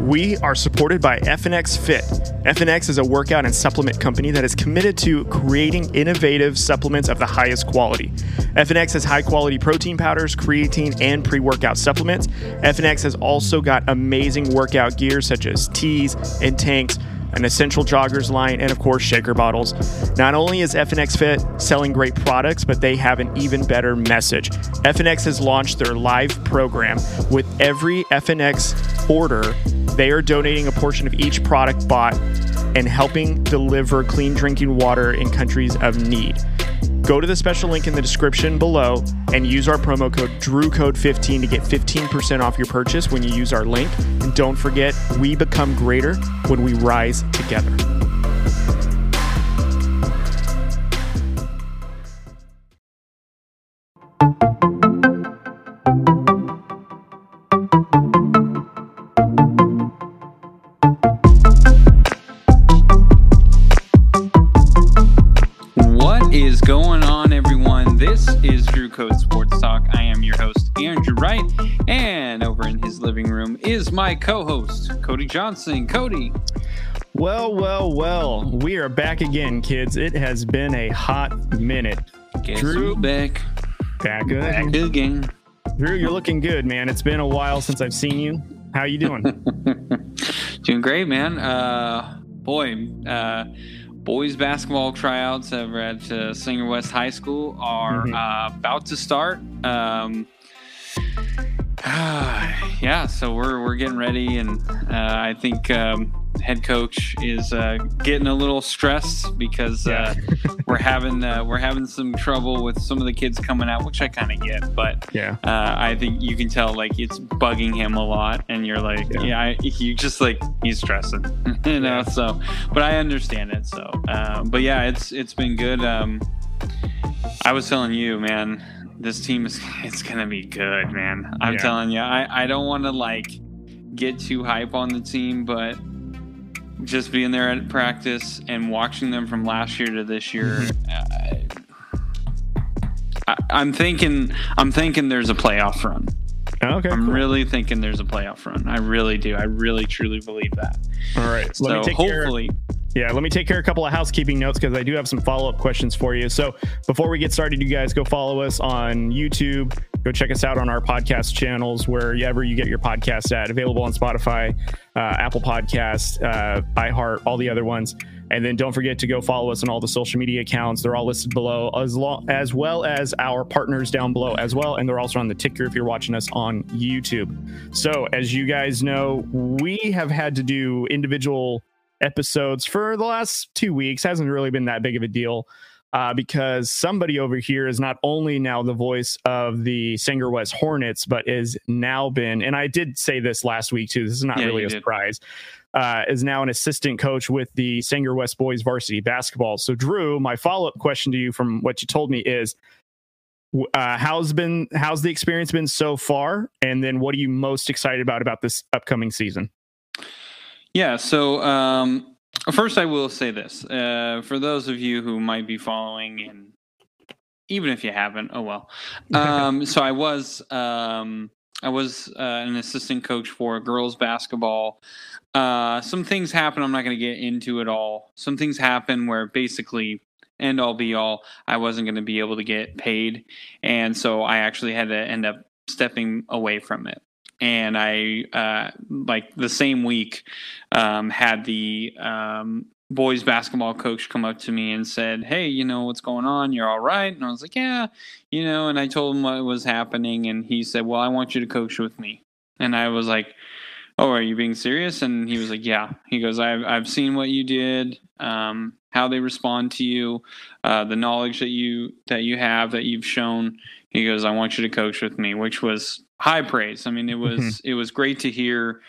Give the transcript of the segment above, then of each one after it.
We are supported by FNX Fit. FNX is a workout and supplement company that is committed to creating innovative supplements of the highest quality. FNX has high quality protein powders, creatine, and pre workout supplements. FNX has also got amazing workout gear such as tees and tanks an essential joggers line, and of course, shaker bottles. Not only is FNX Fit selling great products, but they have an even better message. FNX has launched their live program. With every FNX order, they are donating a portion of each product bought and helping deliver clean drinking water in countries of need. Go to the special link in the description below and use our promo code DREWCODE15 to get 15% off your purchase when you use our link. And don't forget, we become greater when we rise together. Is my co-host, Cody Johnson. Cody, Well, well, well, we are back again, kids. It has been a hot minute. guess Drew. back. back? Back Back again. again. Drew, you're looking good, man. It's been a while since I've seen you. How you doing? Doing great, man. Uh, boy, uh, boys basketball tryouts over at uh, Sanger West High School are Mhm. uh, about to start. Um, yeah, so we're we're getting ready, and uh, I think um, head coach is uh, getting a little stressed because uh, we're having uh, we're having some trouble with some of the kids coming out, which I kind of get, but yeah. uh, I think you can tell like it's bugging him a lot, and you're like, Yeah. yeah, I, you just like he's stressing, you know. Yeah. So, but I understand it. So, uh, but yeah, it's it's been good. Um, I was telling you, man, this team is it's gonna be good, man. I'm Yeah. telling you, I I don't want to like get too hype on the team, but just being there at practice and watching them from last year to this year. Mm-hmm. Uh, I, I'm thinking, I'm thinking there's a playoff run. Okay. I'm cool. really thinking there's a playoff run. I really do. I really truly believe that. All right. So me take care. hopefully, Yeah, let me take care of a couple of housekeeping notes because I do have some follow up questions for you. So before we get started, you guys go follow us on YouTube. Go check us out on our podcast channels wherever you get your podcast at. Available on Spotify, uh, Apple Podcast, uh, iHeart, all the other ones. And then don't forget to go follow us on all the social media accounts. They're all listed below, as, lo- as well as our partners down below as well. And they're also on the ticker if you're watching us on YouTube. So, as you guys know, we have had to do individual episodes for the last two weeks. Hasn't really been that big of a deal uh, because somebody over here is not only now the voice of the Sanger West Hornets, but is now been, and I did say this last week too. This is not Yeah, really a did. surprise. Uh, is now an assistant coach with the Sanger West boys varsity basketball. So, Drew, my follow up question to you from what you told me is, uh, how's been how's the experience been so far, and then what are you most excited about about this upcoming season? Yeah. So um, first, I will say this uh, for those of you who might be following, and even if you haven't, oh well. Um, so I was um, I was uh, an assistant coach for girls basketball. Uh, some things happen. I'm not going to get into it all. Some things happen where basically end all be all. I wasn't going to be able to get paid, and so I actually had to end up stepping away from it. And I uh, like the same week um, had the um, boys basketball coach come up to me and said, "Hey, you know what's going on? You're all right." And I was like, "Yeah, you know." And I told him what was happening, and he said, "Well, I want you to coach with me." And I was like, "Oh, are you being serious?" And he was like, "Yeah." He goes, "I've I've seen what you did, um, how they respond to you, uh, the knowledge that you that you have that you've shown." He goes, "I want you to coach with me," which was high praise. I mean, it was mm-hmm. it was great to hear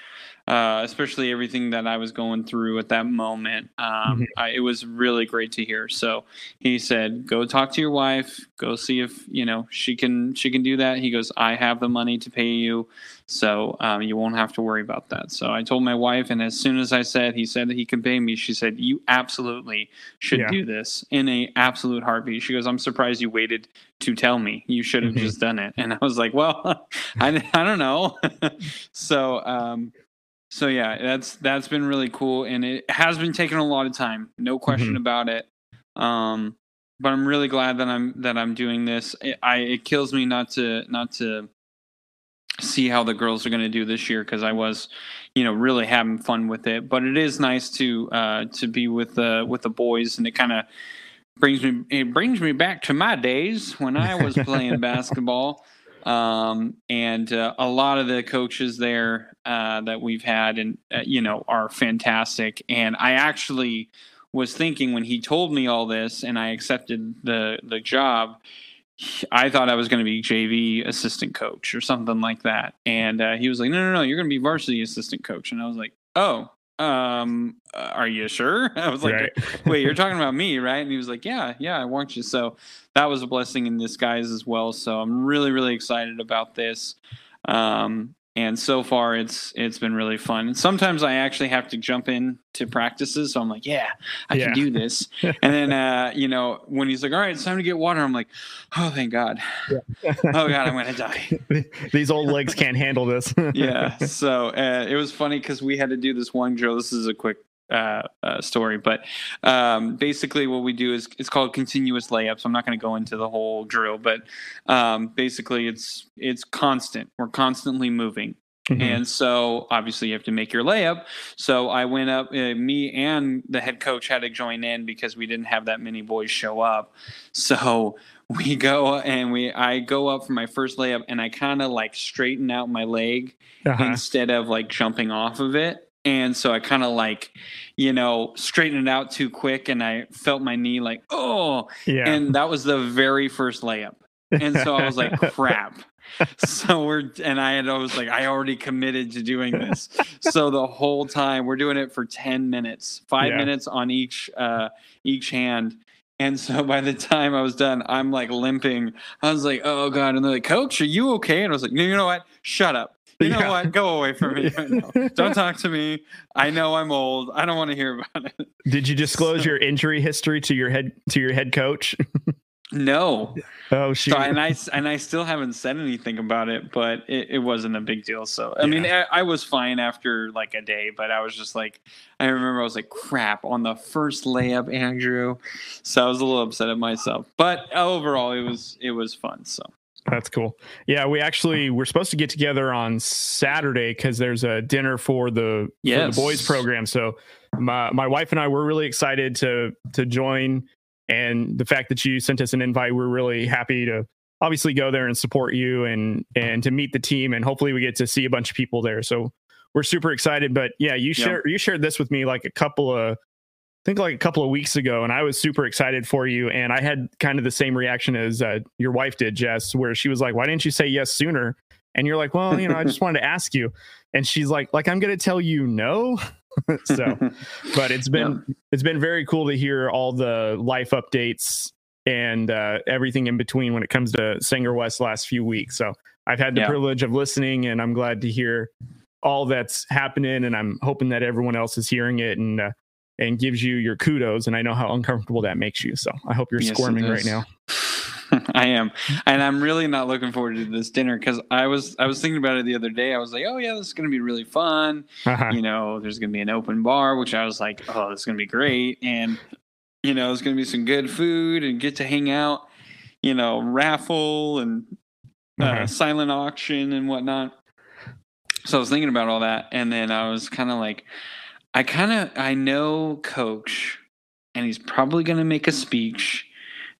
uh, especially everything that I was going through at that moment. Um, Mhm. I, it was really great to hear. So he said, "Go talk to your wife. Go see if you know she can she can do that." He goes, "I have the money to pay you, so um, you won't have to worry about that." So I told my wife, and as soon as I said he said that he could pay me, she said, "You absolutely should Yeah. do this in a absolute heartbeat." She goes, "I'm surprised you waited to tell me. You should have Mhm. just done it." And I was like, "Well, I I don't know." so um, so yeah, that's that's been really cool, and it has been taking a lot of time, no question Mhm. about it. Um, but I'm really glad that I'm that I'm doing this. It, I it kills me not to not to see how the girls are going to do this year because I was, you know, really having fun with it. But it is nice to uh, to be with the with the boys, and it kind of brings me it brings me back to my days when I was playing basketball. Um, and uh, a lot of the coaches there uh, that we've had, and uh, you know, are fantastic. And I actually was thinking when he told me all this, and I accepted the the job. I thought I was going to be JV assistant coach or something like that. And uh, he was like, no, no, no, you're going to be varsity assistant coach. And I was like, oh, um, uh, are you sure? I was like, Right. wait, you're talking about me, right? And he was like, yeah, yeah, I want you. So that was a blessing in disguise as well. So I'm really, really excited about this. Um, and so far it's it's been really fun. And sometimes I actually have to jump in to practices, so I'm like, yeah, I Yeah. can do this. and then uh, you know, when he's like, all right, it's time to get water, I'm like, oh thank God. oh God, I'm gonna die. These old legs can't handle this. yeah. So uh, it was funny because we had to do this one drill. This is a quick uh, uh, story, but um, basically what we do is it's called continuous layups. I'm not going to go into the whole drill, but um, basically it's it's constant. We're constantly moving. Mhm. And so obviously you have to make your layup. So I went up, uh, me and the head coach had to join in because we didn't have that many boys show up. So we go and we, I go up for my first layup and I kind of like straighten out my leg Uh-huh. instead of like jumping off of it. And so I kind of like, you know, straightened it out too quick and I felt my knee like, oh, Yeah. and that was the very first layup. And so I was like, crap. So we're, and I had, I was like, I already committed to doing this. So the whole time we're doing it for 10 minutes, five Yeah. minutes on each, uh, each hand. And so by the time I was done, I'm like limping. I was like, oh God. And they're like, coach, are you okay? And I was like, no, you know what? Shut up. You know Yeah. what? Go away from me. Don't talk to me. I know I'm old. I don't want to hear about it. Did you disclose So- your injury history to your head to your head coach? No. Oh shoot. So and I and I still haven't said anything about it, but it, it wasn't a big deal. So I mean, I, I was fine after like a day, but I was just like, I remember I was like, crap on the first layup, Andrew. So I was a little upset at myself, but overall, it was it was fun. So That's cool. Yeah, we actually we're supposed to get together on Saturday because there's a dinner for the for the boys program. So my my wife and I were really excited to to join, and the fact that you sent us an invite, we're really happy to obviously go there and support you and and to meet the team, and hopefully we get to see a bunch of people there. So we're super excited. But yeah, you Yeah. shared you shared this with me like a couple of. Think like a couple of weeks ago, and I was super excited for you. And I had kind of the same reaction as uh, your wife did, Jess, where she was like, "Why didn't you say yes sooner?" And you're like, "Well, you know, I just wanted to ask you." And she's like, "Like I'm going to tell you no." so, but it's been it's been very cool to hear all the life updates and uh, everything in between when it comes to Sanger West last few weeks. So I've had the Yeah. privilege of listening, and I'm glad to hear all that's happening. And I'm hoping that everyone else is hearing it and uh, and gives you your kudos. And I know how uncomfortable that makes you. So I hope you're Yes, squirming right now. I am, and I'm really not looking forward to this dinner because I was I was thinking about it the other day. I was like, oh yeah, this is gonna be really fun. Uh-huh. you know, there's going to be an open bar, which I was like, oh, this is going to be great. And, you know, there's going to be some good food and get to hang out, you know, raffle and uh, Uh-huh. silent auction and whatnot. So I was thinking about all that. And then I was kind of like, I kind of, I know Coach, and he's probably going to make a speech.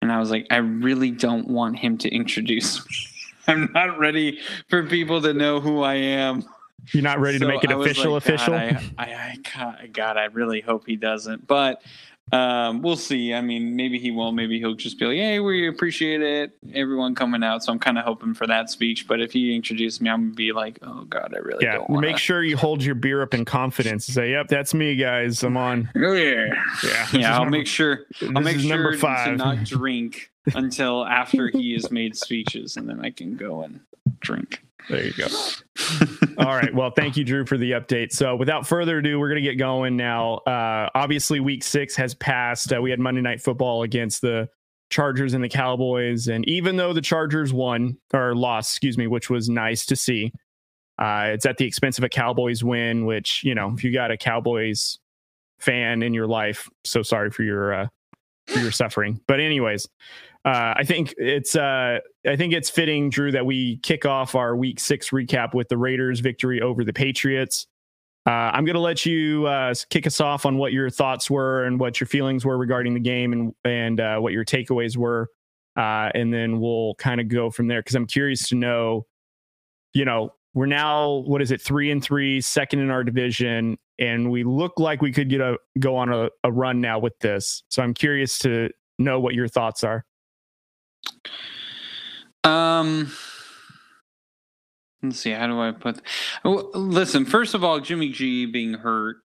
And I was like, I really don't want him to introduce me. I'm not ready for people to know who I am. You're not ready to make it official. like, God, official. I, I, I, God, God, I really hope he doesn't. But um, we'll see. I mean, maybe he won't. Maybe he'll just be like, "Hey, we appreciate it, everyone coming out." So I'm kind of hoping for that speech. But if he introduced me, I'm gonna be like, "Oh God, I really yeah, don't want make sure you hold your beer up in confidence. And say, "Yep, that's me, guys. I'm on." Oh yeah, Yeah, yeah. I'll number- make sure. I'll make sure to not drink until after he has made speeches, and then I can go and drink. There you go. All right. Well, thank you, Drew, for the update. So, without further ado, we're going to get going now. Uh, obviously, week six has passed. Uh, we had Monday Night Football against the Chargers and the Cowboys. And even though the Chargers won or lost, excuse me, which was nice to see, Uh, it's at the expense of a Cowboys win, which you know, if you got a Cowboys fan in your life, so sorry for your uh, for your suffering. But anyways, uh, I think it's uh, I think it's fitting, Drew, that we kick off our Week Six recap with the Raiders' victory over the Patriots. Uh, I'm going to let you uh, kick us off on what your thoughts were and what your feelings were regarding the game and and uh, what your takeaways were, uh, and then we'll kind of go from there because I'm curious to know, you know, we're now what is it three and three, second in our division, and we look like we could get a go on a, a run now with this. So I'm curious to know what your thoughts are. Um, let's see. How do I put? Listen. First of all, Jimmy G being hurt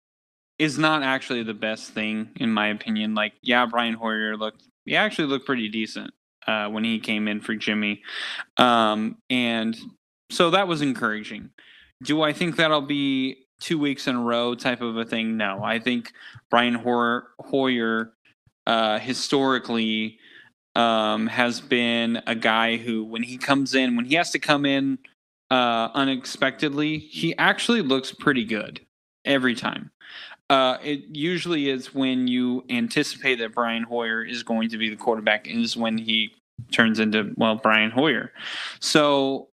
is not actually the best thing in my opinion. Like, yeah, Brian Hoyer looked. He actually looked pretty decent uh, when he came in for Jimmy, um, and so that was encouraging. Do I think that'll be two weeks in a row type of a thing? No, I think Brian Hoyer uh, historically um, has been a guy who, when he comes in, when he has to come in uh, unexpectedly, he actually looks pretty good every time. Uh, it usually is when you anticipate that Brian Hoyer is going to be the quarterback, is when he turns into well Brian Hoyer. So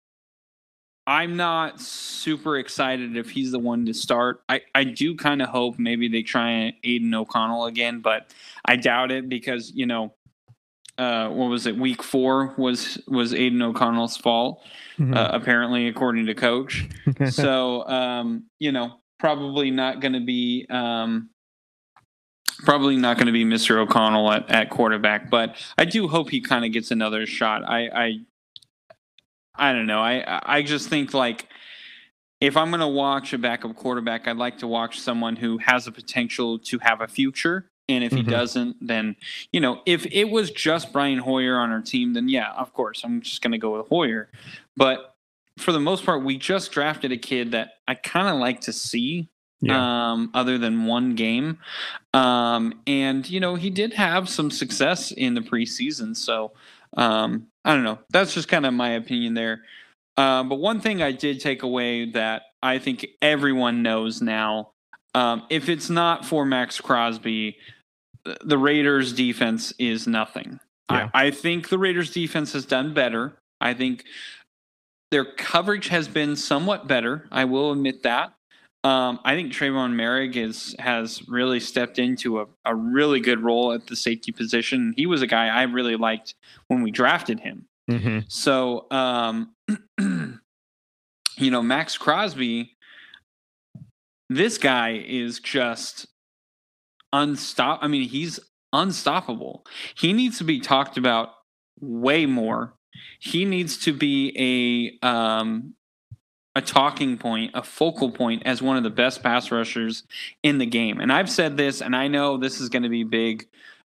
I'm not super excited if he's the one to start. I, I do kind of hope maybe they try Aidan O'Connell again, but I doubt it because you know uh, what was it? Week four was was Aidan O'Connell's fault, mm-hmm. uh, apparently, according to coach. so um, you know, probably not going to be um, probably not going to be Mr. O'Connell at, at quarterback, but I do hope he kind of gets another shot. I, I I don't know. I I just think like if I'm going to watch a backup quarterback, I'd like to watch someone who has a potential to have a future and if mm-hmm. he doesn't, then, you know, if it was just Brian Hoyer on our team, then yeah, of course, I'm just going to go with Hoyer. But for the most part, we just drafted a kid that I kind of like to see. Yeah. Um, other than one game. Um, and, you know, he did have some success in the preseason. So, um, I don't know. That's just kind of my opinion there. Uh, but one thing I did take away that I think everyone knows now um, if it's not for Maxx Crosby, the Raiders defense is nothing. Yeah. I, I think the Raiders defense has done better. I think their coverage has been somewhat better. I will admit that. Um, I think Tre'von Moehrig is has really stepped into a, a really good role at the safety position. He was a guy I really liked when we drafted him. Mm-hmm. So, um, you know, Maxx Crosby, this guy is just unstop. I mean, he's unstoppable. He needs to be talked about way more. He needs to be a um, a talking point, a focal point as one of the best pass rushers in the game. And I've said this, and I know this is going to be big.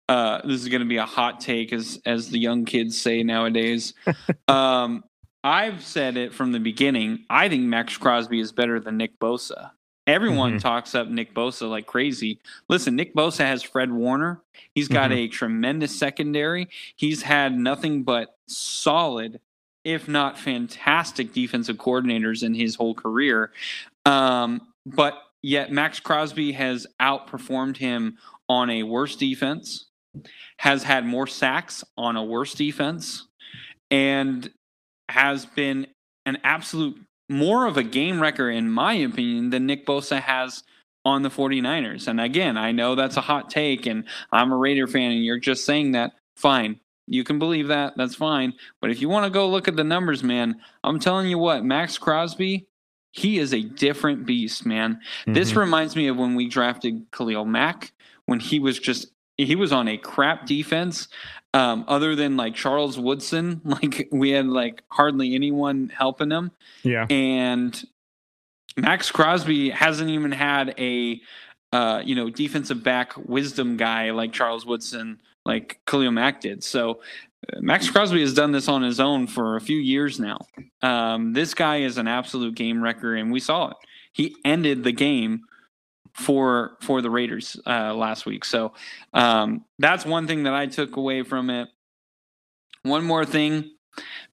Uh, this is going to be a hot take, as as the young kids say nowadays. um, I've said it from the beginning. I think Maxx Crosby is better than Nick Bosa. Everyone mm-hmm. talks up Nick Bosa like crazy. Listen, Nick Bosa has Fred Warner. He's got mm-hmm. a tremendous secondary. He's had nothing but solid, if not fantastic, defensive coordinators in his whole career. Um, but yet, Maxx Crosby has outperformed him on a worse defense, has had more sacks on a worse defense, and has been an absolute more of a game wrecker, in my opinion, than Nick Bosa has on the 49ers. And again, I know that's a hot take, and I'm a Raider fan, and you're just saying that. Fine. You can believe that. That's fine. But if you want to go look at the numbers, man, I'm telling you what, Maxx Crosby, he is a different beast, man. Mm-hmm. This reminds me of when we drafted Khalil Mack when he was just he was on a crap defense um, other than like Charles Woodson, like we had like hardly anyone helping him. Yeah. And Maxx Crosby hasn't even had a uh, you know, defensive back wisdom guy like Charles Woodson, like Khalil Mack did. So Maxx Crosby has done this on his own for a few years now. Um, this guy is an absolute game wrecker, and we saw it. He ended the game for for the Raiders uh, last week. So um, that's one thing that I took away from it. One more thing,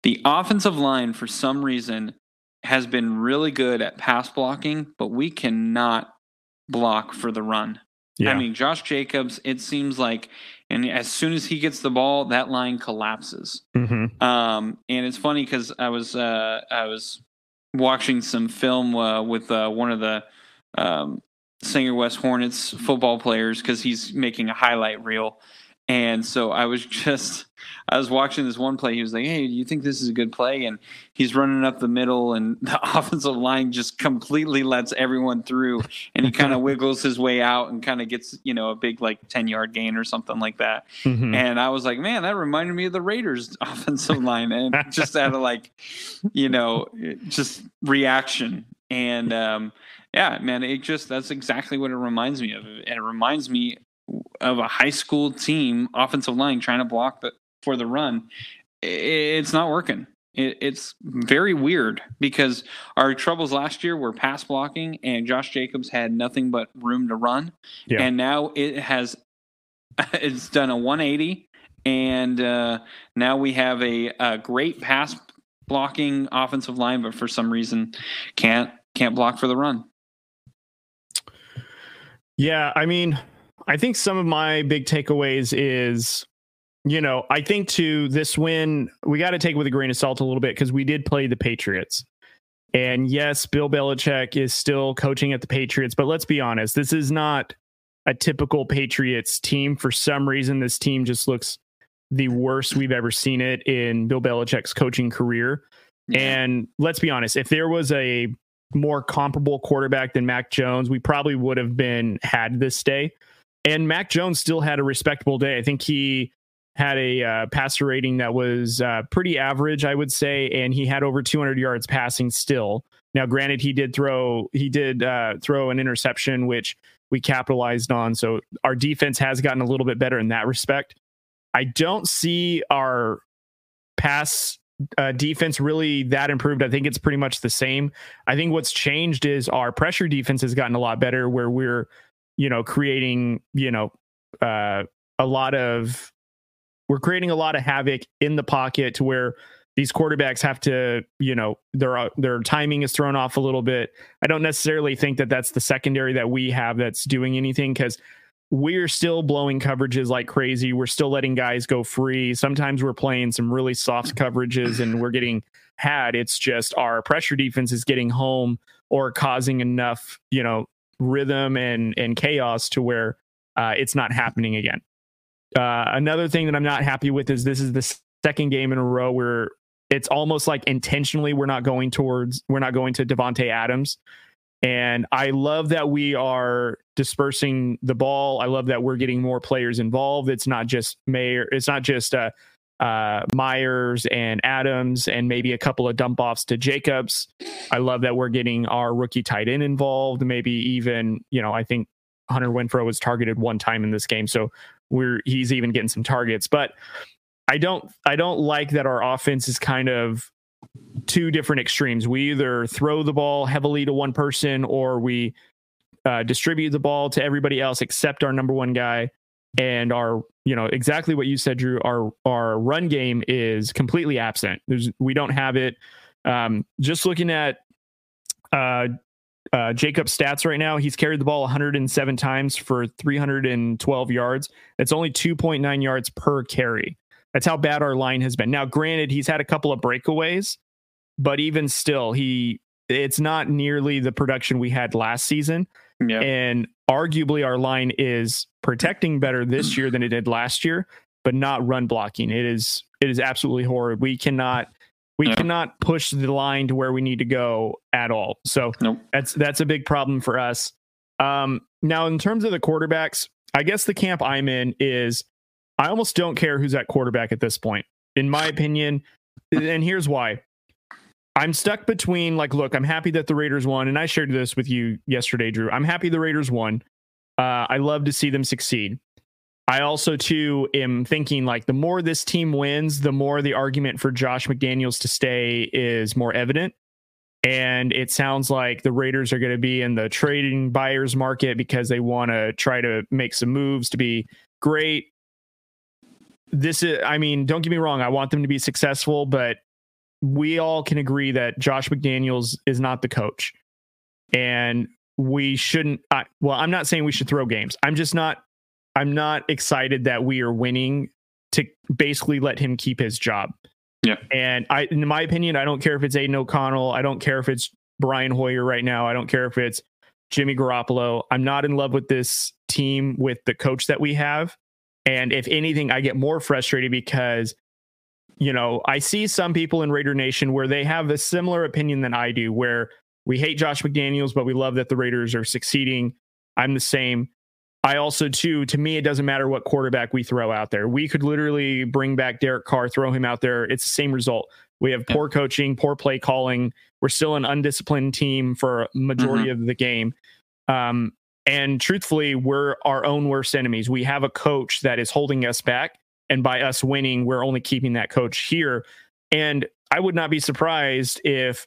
the offensive line for some reason has been really good at pass blocking, but we cannot block for the run. Yeah. I mean, Josh Jacobs, it seems like, and as soon as he gets the ball, that line collapses. Mhm. Um, and it's funny because I was uh, I was watching some film uh, with uh, one of the um, Sanger West Hornets football players because he's making a highlight reel. And so I was just, I was watching this one play. He was like, "Hey, do you think this is a good play?" And he's running up the middle, and the offensive line just completely lets everyone through, and he kind of wiggles his way out and kind of gets, you know, a big like ten yard gain or something like that. Mhm. And I was like, man, that reminded me of the Raiders offensive line, and just out of like, you know, just reaction. And um, yeah, man, it just that's exactly what it reminds me of, it reminds me of a high school team offensive line trying to block the, for the run. It's not working. It's very weird because our troubles last year were pass blocking, and Josh Jacobs had nothing but room to run, Yeah. and now it has it's done a 180 and uh, now we have a, a great pass blocking offensive line but for some reason can't can't block for the run Yeah, I mean, I think some of my big takeaways is, you know, I think to this win, we got to take it with a grain of salt a little bit because we did play the Patriots. And yes, Bill Belichick is still coaching at the Patriots, but let's be honest, this is not a typical Patriots team. For some reason, this team just looks the worst we've ever seen it in Bill Belichick's coaching career. And let's be honest, if there was a more comparable quarterback than Mac Jones, we probably would have been had this day. And Mac Jones still had a respectable day. I think he had a uh, passer rating that was uh, pretty average, I would say, and he had over 200 yards passing still. Now, granted, he did throw he did uh, throw an interception, which we capitalized on. So our defense has gotten a little bit better in that respect. I don't see our pass uh, defense really that improved. I think it's pretty much the same. I think what's changed is our pressure defense has gotten a lot better, where we're, you know, creating, you know, uh, a lot of, we're creating a lot of havoc in the pocket to where these quarterbacks have to, you know, their their timing is thrown off a little bit. I don't necessarily think that that's the secondary that we have that's doing anything because we're still blowing coverages like crazy. We're still letting guys go free. Sometimes we're playing some really soft coverages and we're getting had. It's just our pressure defense is getting home or causing enough, you know, rhythm and and chaos to where uh, it's not happening again. Uh, another thing that I'm not happy with is this is the second game in a row where it's almost like intentionally we're not going towards we're not going to Davante Adams. And I love that we are dispersing the ball. I love that we're getting more players involved. It's not just Mayer. It's not just uh, uh, Meyers and Adams and maybe a couple of dump offs to Jacobs. I love that we're getting our rookie tight end involved. Maybe even you know I think Hunter Renfrow was targeted one time in this game, so we're he's even getting some targets. But I don't I don't like that our offense is kind of two different extremes. We either throw the ball heavily to one person or we uh, distribute the ball to everybody else except our number one guy. And our, you know, exactly what you said, Drew. Our our run game is completely absent. There's we don't have it. Um, just looking at uh, uh, Jacob's stats right now, he's carried the ball 107 times for 312 yards. It's only 2.9 yards per carry. That's how bad our line has been. Now, granted, he's had a couple of breakaways, but even still, he it's not nearly the production we had last season. yeah And arguably, our line is protecting better this year than it did last year, but not run blocking. It is it is absolutely horrid. We cannot we cannot push the line to where we need to go at all. So Nope. that's that's a big problem for us. Um, now, in terms of the quarterbacks, I guess the camp I'm in is I almost don't care who's at quarterback at this point. In my opinion, and here's why. I'm stuck between like, look, I'm happy that the Raiders won, and I shared this with you yesterday, Drew. I'm happy the Raiders won. Uh, I love to see them succeed. I also too am thinking like the more this team wins, the more the argument for Josh McDaniels to stay is more evident. And it sounds like the Raiders are going to be in the trading buyers market because they want to try to make some moves to be great. This is, I mean, don't get me wrong. I want them to be successful, but we all can agree that Josh McDaniels is not the coach, and we shouldn't. I, well, I'm not saying we should throw games. I'm just not. I'm not excited that we are winning to basically let him keep his job. Yeah. And I, in my opinion, I don't care if it's Aidan O'Connell. I don't care if it's Brian Hoyer right now. I don't care if it's Jimmy Garoppolo. I'm not in love with this team with the coach that we have. And if anything, I get more frustrated because, you know, I see some people in Raider Nation where they have a similar opinion than I do, where we hate Josh McDaniels, but we love that the Raiders are succeeding. I'm the same. I also, too, to me, it doesn't matter what quarterback we throw out there. We could literally bring back Derek Carr, throw him out there. It's the same result. We have poor coaching, poor play calling. We're still an undisciplined team for a majority mm-hmm. of the game. Um, and truthfully, we're our own worst enemies. We have a coach that is holding us back. And by us winning, we're only keeping that coach here. And I would not be surprised if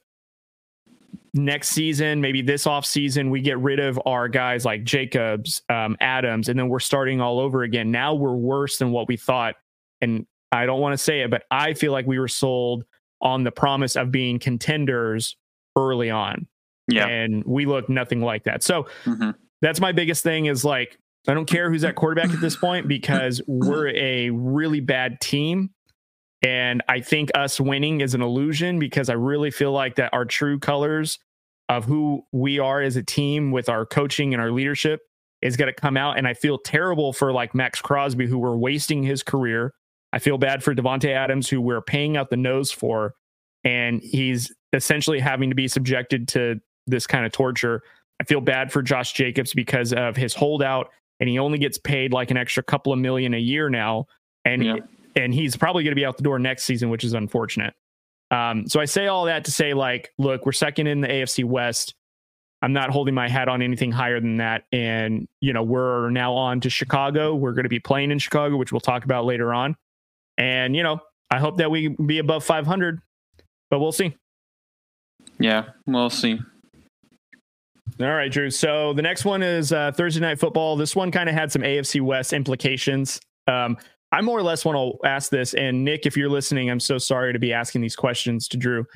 next season, maybe this off season, we get rid of our guys like Jacobs, um, Adams, and then we're starting all over again. Now we're worse than what we thought. And I don't want to say it, but I feel like we were sold on the promise of being contenders early on. Yeah. And we look nothing like that. So mm-hmm. That's my biggest thing is like, I don't care who's at quarterback at this point because we're a really bad team. And I think us winning is an illusion because I really feel like that our true colors of who we are as a team with our coaching and our leadership is going to come out. And I feel terrible for like Maxx Crosby, who we're wasting his career. I feel bad for Davante Adams, who we're paying out the nose for, and he's essentially having to be subjected to this kind of torture. I feel bad for Josh Jacobs because of his holdout, and he only gets paid like an extra couple of million a year now, and yeah. and he's probably going to be out the door next season, which is unfortunate. Um, so I say all that to say, like, look, we're second in the AFC West. I'm not holding my hat on anything higher than that. And, you know, we're now on to Chicago. We're going to be playing in Chicago, which we'll talk about later on. And, you know, I hope that we be above 500, but we'll see. Yeah, we'll see. All right, Drew. So the next one is uh, Thursday Night Football. This one kind of had some AFC West implications. Um, I more or less want to ask this. And Nick, if you're listening, I'm so sorry to be asking these questions to Drew.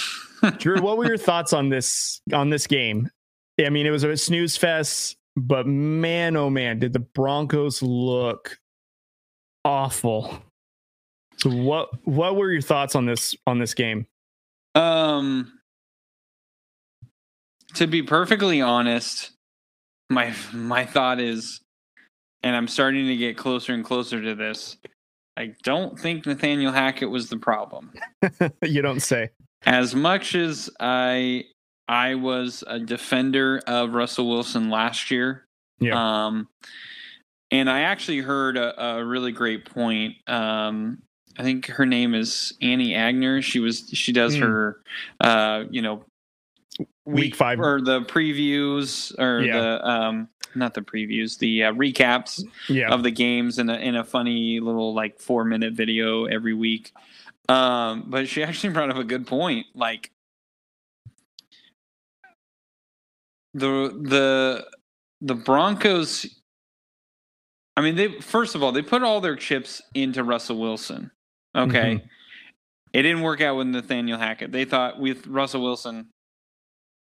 Drew, what were your thoughts on this on this game? I mean, it was a snooze fest, but man, oh man, did the Broncos look awful. So what what were your thoughts on this on this game? Um to be perfectly honest, my my thought is and I'm starting to get closer and closer to this. I don't think Nathaniel Hackett was the problem. you don't say. As much as I I was a defender of Russell Wilson last year. Yeah. Um and I actually heard a, a really great point. Um I think her name is Annie Agar. She was she does mm. her uh you know week, week five or the previews or yeah. the um not the previews, the uh, recaps yeah. of the games in a in a funny little like four minute video every week. Um, but she actually brought up a good point. Like the the the Broncos. I mean, they first of all they put all their chips into Russell Wilson. Okay. Mm-hmm. It didn't work out with Nathaniel Hackett. They thought with Russell Wilson,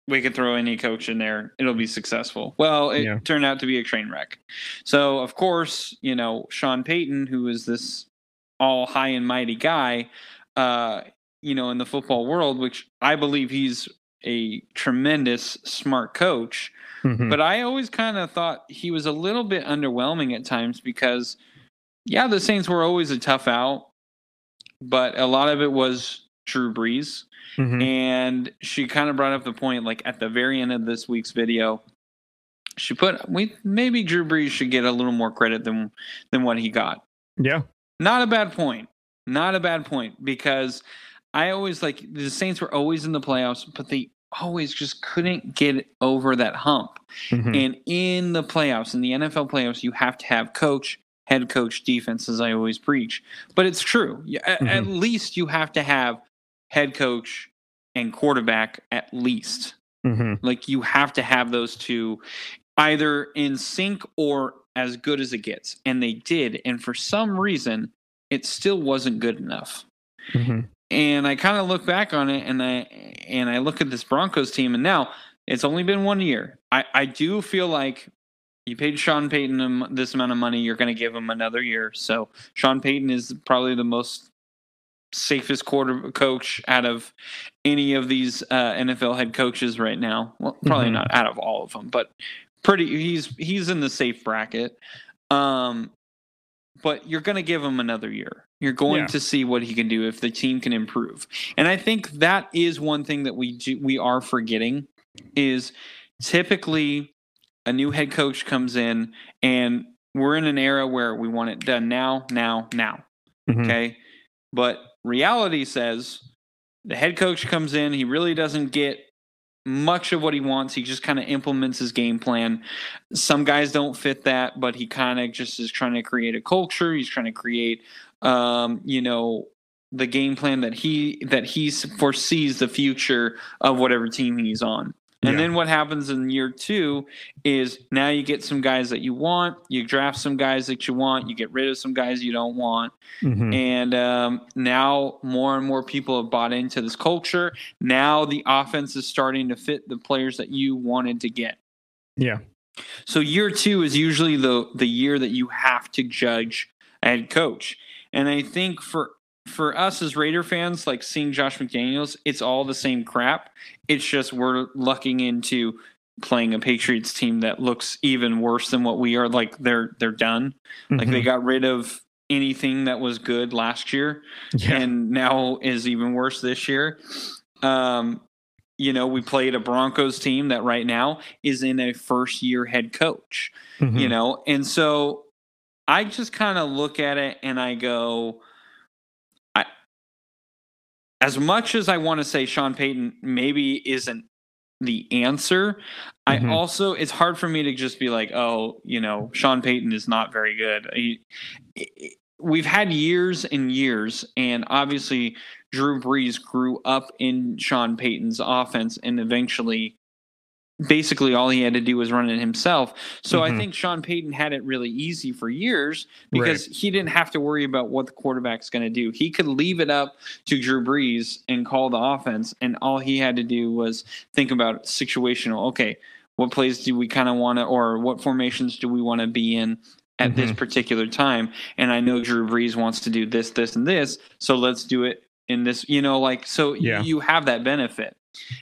we could throw any coach in there it'll be successful well it yeah. turned out to be a train wreck so of course you know sean payton who is this all high and mighty guy uh you know in the football world which i believe he's a tremendous smart coach mm-hmm. but i always kind of thought he was a little bit underwhelming at times because yeah the saints were always a tough out but a lot of it was drew brees Mm-hmm. And she kind of brought up the point, like at the very end of this week's video, she put we maybe Drew Brees should get a little more credit than than what he got. Yeah. Not a bad point. Not a bad point because I always like the Saints were always in the playoffs, but they always just couldn't get over that hump. Mm-hmm. And in the playoffs, in the NFL playoffs, you have to have coach, head coach, defense, as I always preach. But it's true. Mm-hmm. At least you have to have head coach and quarterback at least. Mm-hmm. Like you have to have those two either in sync or as good as it gets. And they did. And for some reason, it still wasn't good enough. Mm-hmm. and I kind of look back on it and I and I look at this Broncos team and now it's only been one year. I, I do feel like you paid Sean Payton this amount of money, you're going to give him another year. So Sean Payton is probably the most safest quarter coach out of any of these uh, NFL head coaches right now. Well, probably mm-hmm. not out of all of them, but pretty. He's he's in the safe bracket. Um, but you're going to give him another year. You're going yeah. to see what he can do if the team can improve. And I think that is one thing that we do, we are forgetting is typically a new head coach comes in and we're in an era where we want it done now, now, now. Mm-hmm. Okay? But reality says the head coach comes in, he really doesn't get much of what he wants. He just kind of implements his game plan. Some guys don't fit that, but he kind of just is trying to create a culture. He's trying to create um, you know, the game plan that he that he foresees the future of whatever team he's on. And yeah. then what happens in year two is now you get some guys that you want, you draft some guys that you want, you get rid of some guys you don't want, mm-hmm. and um, now more and more people have bought into this culture. Now the offense is starting to fit the players that you wanted to get. Yeah. So year two is usually the the year that you have to judge a head coach. And I think for for us as Raider fans, like seeing Josh McDaniels, it's all the same crap. It's just we're lucking into playing a Patriots team that looks even worse than what we are. Like they're they're done. Mm-hmm. Like they mm-hmm. got rid of anything that was good last year, yeah. and now is even worse this year. Um, you know, we played a Broncos team that right now is in a first year head coach. Mm-hmm. You know, and so I just kind of look at it and I go, as much as I want to say Sean Payton maybe isn't the answer, mm-hmm. I also it's hard for me to just be like, oh, you know, Sean Payton is not very good. He, we've had years and years, and obviously Drew Brees grew up in Sean Payton's offense and eventually basically all he had to do was run it himself. So mm-hmm. I think Sean Payton had it really easy for years because right. he didn't have to worry about what the quarterback's going to do. He could leave it up to Drew Brees and call the offense, and all he had to do was think about situational. Okay, what plays do we kind of want to, or what formations do we want to be in? At mm-hmm. this particular time, and I know Drew Brees wants to do this, this, and this, so let's do it in this. You know, like so yeah. you have that benefit.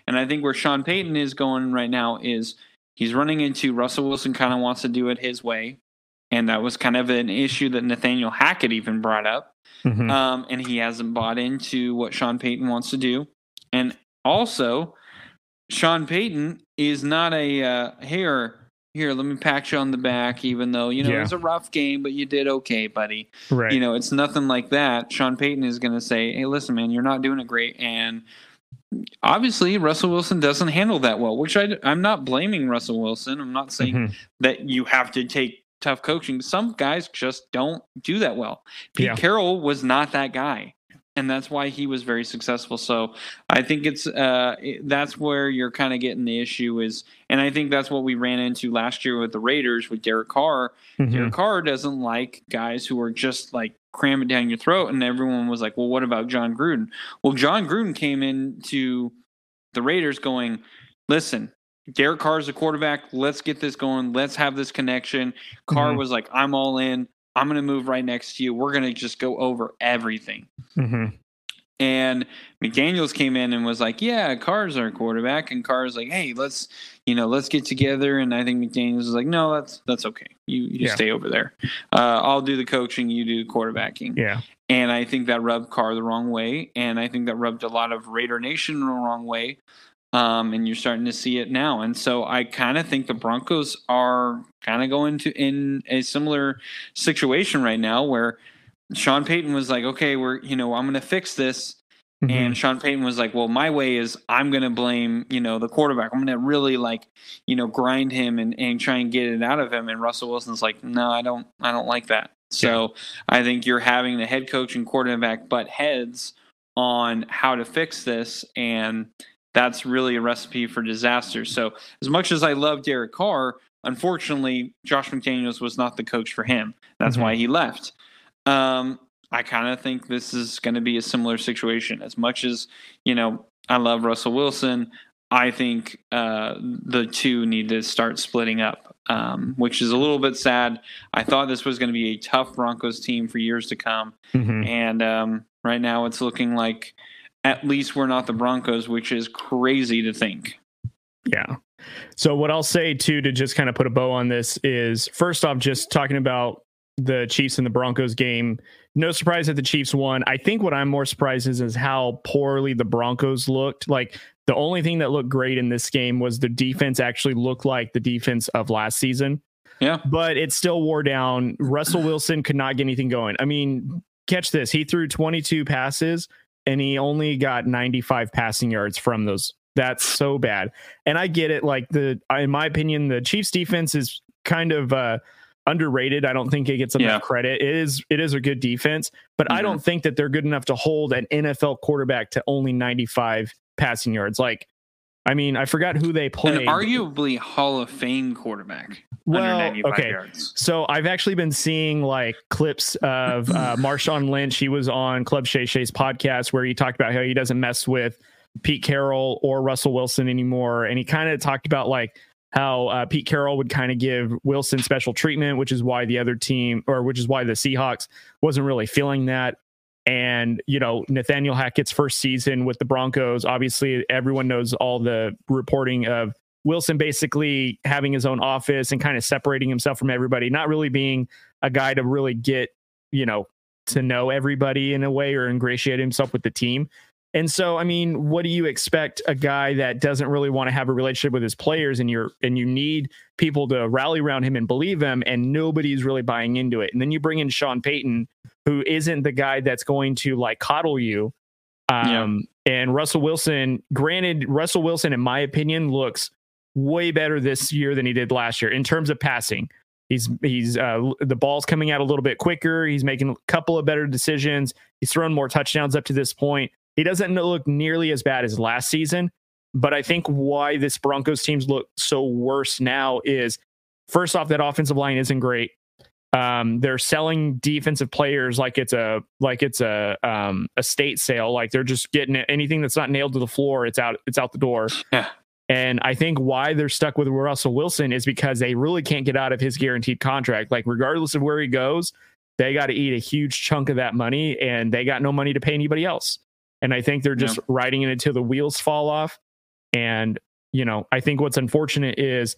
And I think where Sean Payton is going right now is he's running into Russell Wilson kind of wants to do it his way. And that was kind of an issue that Nathaniel Hackett even brought up. Mm-hmm. Um, and he hasn't bought into what Sean Payton wants to do. And also, Sean Payton is not a uh, here. Here, let me pat you on the back, even though you know yeah. it was a rough game, but you did okay, buddy. Right. You know, it's nothing like that. Sean Payton is going to say, "Hey, listen, man, you're not doing it great, and obviously Russell Wilson doesn't handle that well, which I, I'm not blaming Russell Wilson. I'm not saying mm-hmm. that you have to take tough coaching. Some guys just don't do that well. Pete yeah. Carroll was not that guy and that's why he was very successful. So I think it's uh, that's where you're kind of getting the issue is, and I think that's what we ran into last year with the Raiders with Derek Carr. Mm-hmm. Derek Carr doesn't like guys who are just like cram it down your throat, and everyone was like, "Well, what about Jon Gruden?" Well, Jon Gruden came into the Raiders going, "Listen." Derek Carr is a quarterback. Let's get this going. Let's have this connection. Carr mm-hmm. was like, I'm all in. I'm going to move right next to you. We're going to just go over everything. Mm-hmm. And McDaniels came in and was like, "Yeah, Carr's our quarterback," and Carr's like, "Hey, let's, you know, let's get together." And I think McDaniels was like, "No, that's that's okay. You you yeah. stay over there. Uh, I'll do the coaching. You do the quarterbacking." Yeah. And I think that rubbed Carr the wrong way, and I think that rubbed a lot of Raider Nation the wrong way um, and you're starting to see it now. And so I kind of think the Broncos are kind of going to in a similar situation right now where Sean Payton was like, okay, we're you know I'm going to fix this. Mm-hmm. And Sean Payton was like, "Well, my way is I'm going to blame, you know, the quarterback. I'm going to really like, you know, grind him and, and try and get it out of him." And Russell Wilson's like, "No, I don't. I don't like that." So yeah. I think you're having the head coach and quarterback butt heads on how to fix this, and that's really a recipe for disaster. So, as much as I love Derek Carr, unfortunately, Josh McDaniels was not the coach for him. That's mm-hmm. why he left. Um, I kind of think this is going to be a similar situation. As much as you know, I love Russell Wilson. I think uh, the two need to start splitting up, um, which is a little bit sad. I thought this was going to be a tough Broncos team for years to come, Mhm. and um, right now it's looking like at least we're not the Broncos, which is crazy to think. Yeah. So what I'll say too to just kind of put a bow on this is first off, just talking about the Chiefs and the Broncos game. No surprise that the Chiefs won. I think what I'm more surprised is is how poorly the Broncos looked. Like the only thing that looked great in this game was the defense actually looked like the defense of last season. Yeah. But it still wore down. Russell Wilson could not get anything going. I mean, catch this. He threw 22 passes and he only got 95 passing yards from those. That's so bad. And I get it. Like the, in my opinion, the Chiefs defense is kind of uh, underrated. I don't think it gets enough Yeah. credit. It is, it is a good defense, but I Mhm. don't think that they're good enough to hold an NFL quarterback to only 95 passing yards. Like, I mean, I forgot who they played. An arguably Hall of Fame quarterback well, okay. yards. So I've actually been seeing like clips of uh, Marshawn Lynch. He was on Club Shay Shay's podcast where he talked about how he doesn't mess with Pete Carroll or Russell Wilson anymore, and he kind of talked about like how uh, Pete Carroll would kind of give Wilson special treatment, which is why the other team, or which is why the Seahawks wasn't really feeling that. And you know Nathaniel Hackett's first season with the Broncos, obviously everyone knows all the reporting of Wilson basically having his own office and kind of separating himself from everybody, not really being a guy to really get, you know, to know everybody in a way or ingratiate himself with the team. And so, I mean, what do you expect a guy that doesn't really want to have a relationship with his players and you're and you need people to rally around him and believe him and nobody's really buying into it. And then you bring in Sean Payton, who isn't the guy that's going to like coddle you. Um and Russell Wilson, granted, Russell Wilson, in my opinion, looks way better this year than he did last year in terms of passing. He's he's uh, the ball's coming out a little bit quicker. He's making a couple of better decisions. He's thrown more touchdowns up to this point. He doesn't look nearly as bad as last season, but I think why this Broncos teams look so worse now is first off that offensive line isn't great. Um, they're selling defensive players like it's a like it's a um, a state sale. Like they're just getting it. anything that's not nailed to the floor. It's out. It's out the door. Yeah. And I think why they're stuck with Russell Wilson is because they really can't get out of his guaranteed contract. Like, regardless of where he goes, they got to eat a huge chunk of that money and they got no money to pay anybody else. And I think they're just riding it until the wheels fall off. And, you know, I think what's unfortunate is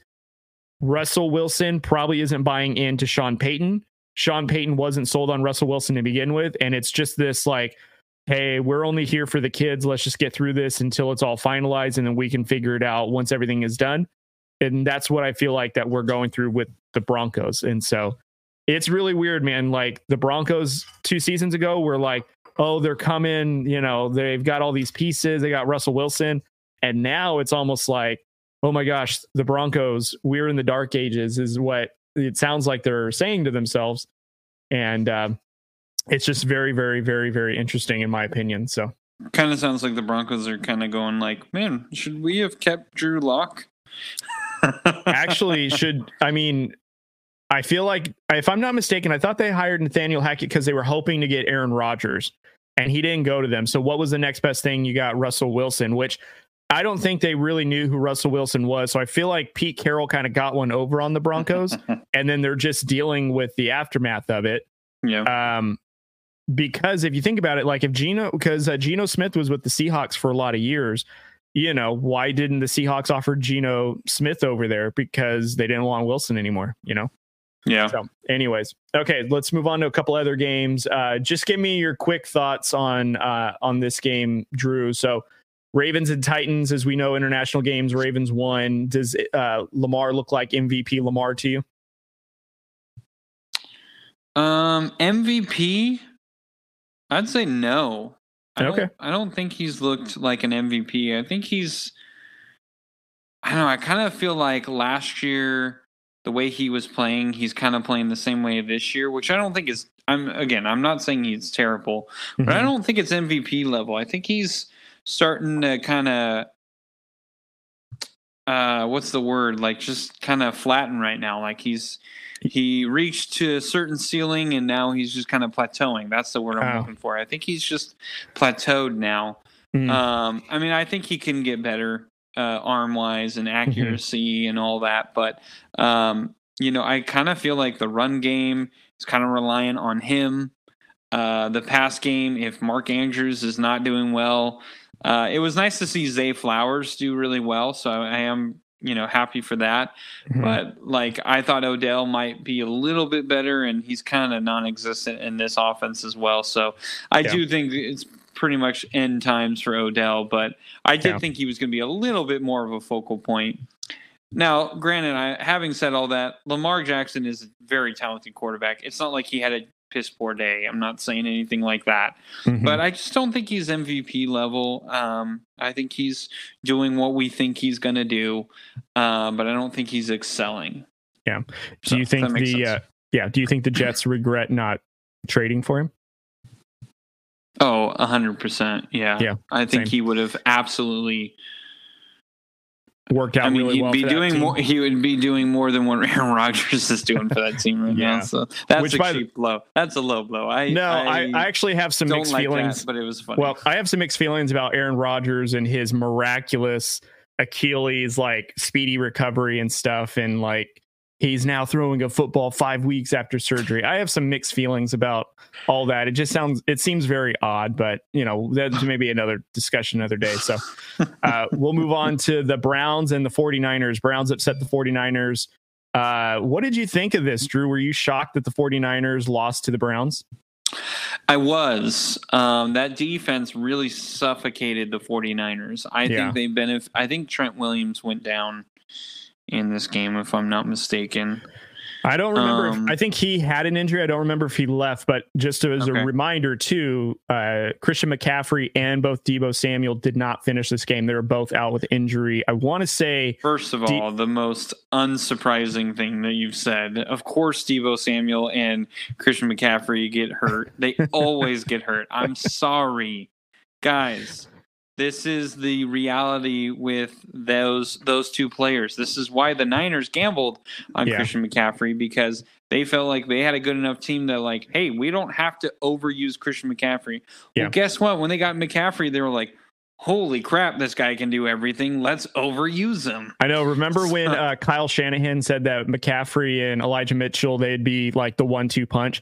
Russell Wilson probably isn't buying into Sean Payton. Sean Payton wasn't sold on Russell Wilson to begin with. And it's just this like, hey, we're only here for the kids. Let's just get through this until it's all finalized and then we can figure it out once everything is done. And that's what I feel like that we're going through with the Broncos. And so it's really weird, man. Like the Broncos two seasons ago were like, oh, they're coming, you know, they've got all these pieces. They got Russell Wilson. And now it's almost like, oh my gosh, the Broncos, we're in the dark ages, is what it sounds like they're saying to themselves. And um, it's just very, very, very, very interesting in my opinion. So Kind of sounds like the Broncos are kind of going like, man, should we have kept Drew Lock? actually should I mean I feel like if I'm not mistaken, I thought they hired Nathaniel Hackett because they were hoping to get Aaron Rodgers and he didn't go to them. So what was the next best thing? You got Russell Wilson, which I don't think they really knew who Russell Wilson was. So I feel like Pete Carroll kind of got one over on the Broncos and then they're just dealing with the aftermath of it. yeah. Um, because if you think about it, like if Geno, because uh, Geno Smith was with the Seahawks for a lot of years, you know, why didn't the Seahawks offer Geno Smith over there? Because they didn't want Wilson anymore, you know? Yeah. So, anyways, okay, let's move on to a couple other games. Uh, just give me your quick thoughts on uh, on this game, Drew. So, Ravens and Titans, as we know, international games. Ravens won. Does uh, Lamar look like MVP Lamar to you? Um, MVP, I'd say no. I Okay. Don't, I don't think he's looked like an MVP. I think he's. I don't know. I kind of feel like last year, the way he was playing, he's kind of playing the same way this year, which I don't think is. I'm again. I'm not saying he's terrible, but I Mhm. don't think it's MVP level. I think he's starting to kind of uh, what's the word? Like just kind of flattened right now. Like he's he reached to a certain ceiling and now he's just kind of plateauing. That's the word I'm Oh. looking for. I think he's just plateaued now. Mm. Um, I mean, I think he can get better uh, arm wise and accuracy and all that, but um, you know, I kind of feel like the run game is kind of reliant on him. Uh, the pass game, if Mark Andrews is not doing well, uh, it was nice to see Zay Flowers do really well. So I am, you know, happy for that. Mhm. But like I thought Odell might be a little bit better, and he's kind of non-existent in this offense as well. So I Yeah. do think it's pretty much end times for Odell. But I did Yeah. think he was going to be a little bit more of a focal point. Now, granted, I having said all that, Lamar Jackson is a very talented quarterback. It's not like he had a piss poor day. I'm not saying anything like that Mhm. but I just don't think he's MVP level. Um, I think he's doing what we think he's going to do, uh, but I don't think he's excelling. Yeah. do So, you think the uh, yeah? Do you think the Jets regret not trading for him? Oh, a hundred percent, yeah, Yeah, I think same. he would have absolutely. Worked out I mean, really he'd well. be doing more. He would be doing more than what Aaron Rodgers is doing for that team right Yeah. now. So that's Which a by the- cheap blow. That's a low blow. I No, I, I actually have some mixed like feelings. that, but it was funny. Well, I have some mixed feelings about Aaron Rodgers and his miraculous Achilles like speedy recovery and stuff and like he's now throwing a football 5 weeks after surgery. I have some mixed feelings about all that. It just sounds it seems very odd, but you know, that's maybe another discussion another day. So, uh, we'll move on to the Browns and the 49ers. Browns upset the 49ers. Uh, what did you think of this, Drew? Were you shocked that the 49ers lost to the Browns? I was. Um, that defense really suffocated the 49ers. I Yeah. think they benefit. I think Trent Williams went down in this game, if I'm not mistaken. I don't remember. Um, if, I think he had an injury. I don't remember if he left, but just as Okay. a reminder, too, uh, Christian McCaffrey and both Deebo Samuel did not finish this game. They were both out with injury. I want to say, First of Do- all, the most unsurprising thing that you've said. Of course, Deebo Samuel and Christian McCaffrey get hurt. They always get hurt. I'm sorry, guys. This is the reality with those those two players. This is why the Niners gambled on Yeah. Christian McCaffrey because they felt like they had a good enough team that like, hey, we don't have to overuse Christian McCaffrey. Yeah. Well, guess what? When they got McCaffrey, they were like, holy crap, this guy can do everything. Let's overuse him. I know. Remember when uh, Kyle Shanahan said that McCaffrey and Elijah Mitchell they'd be like the one-two punch?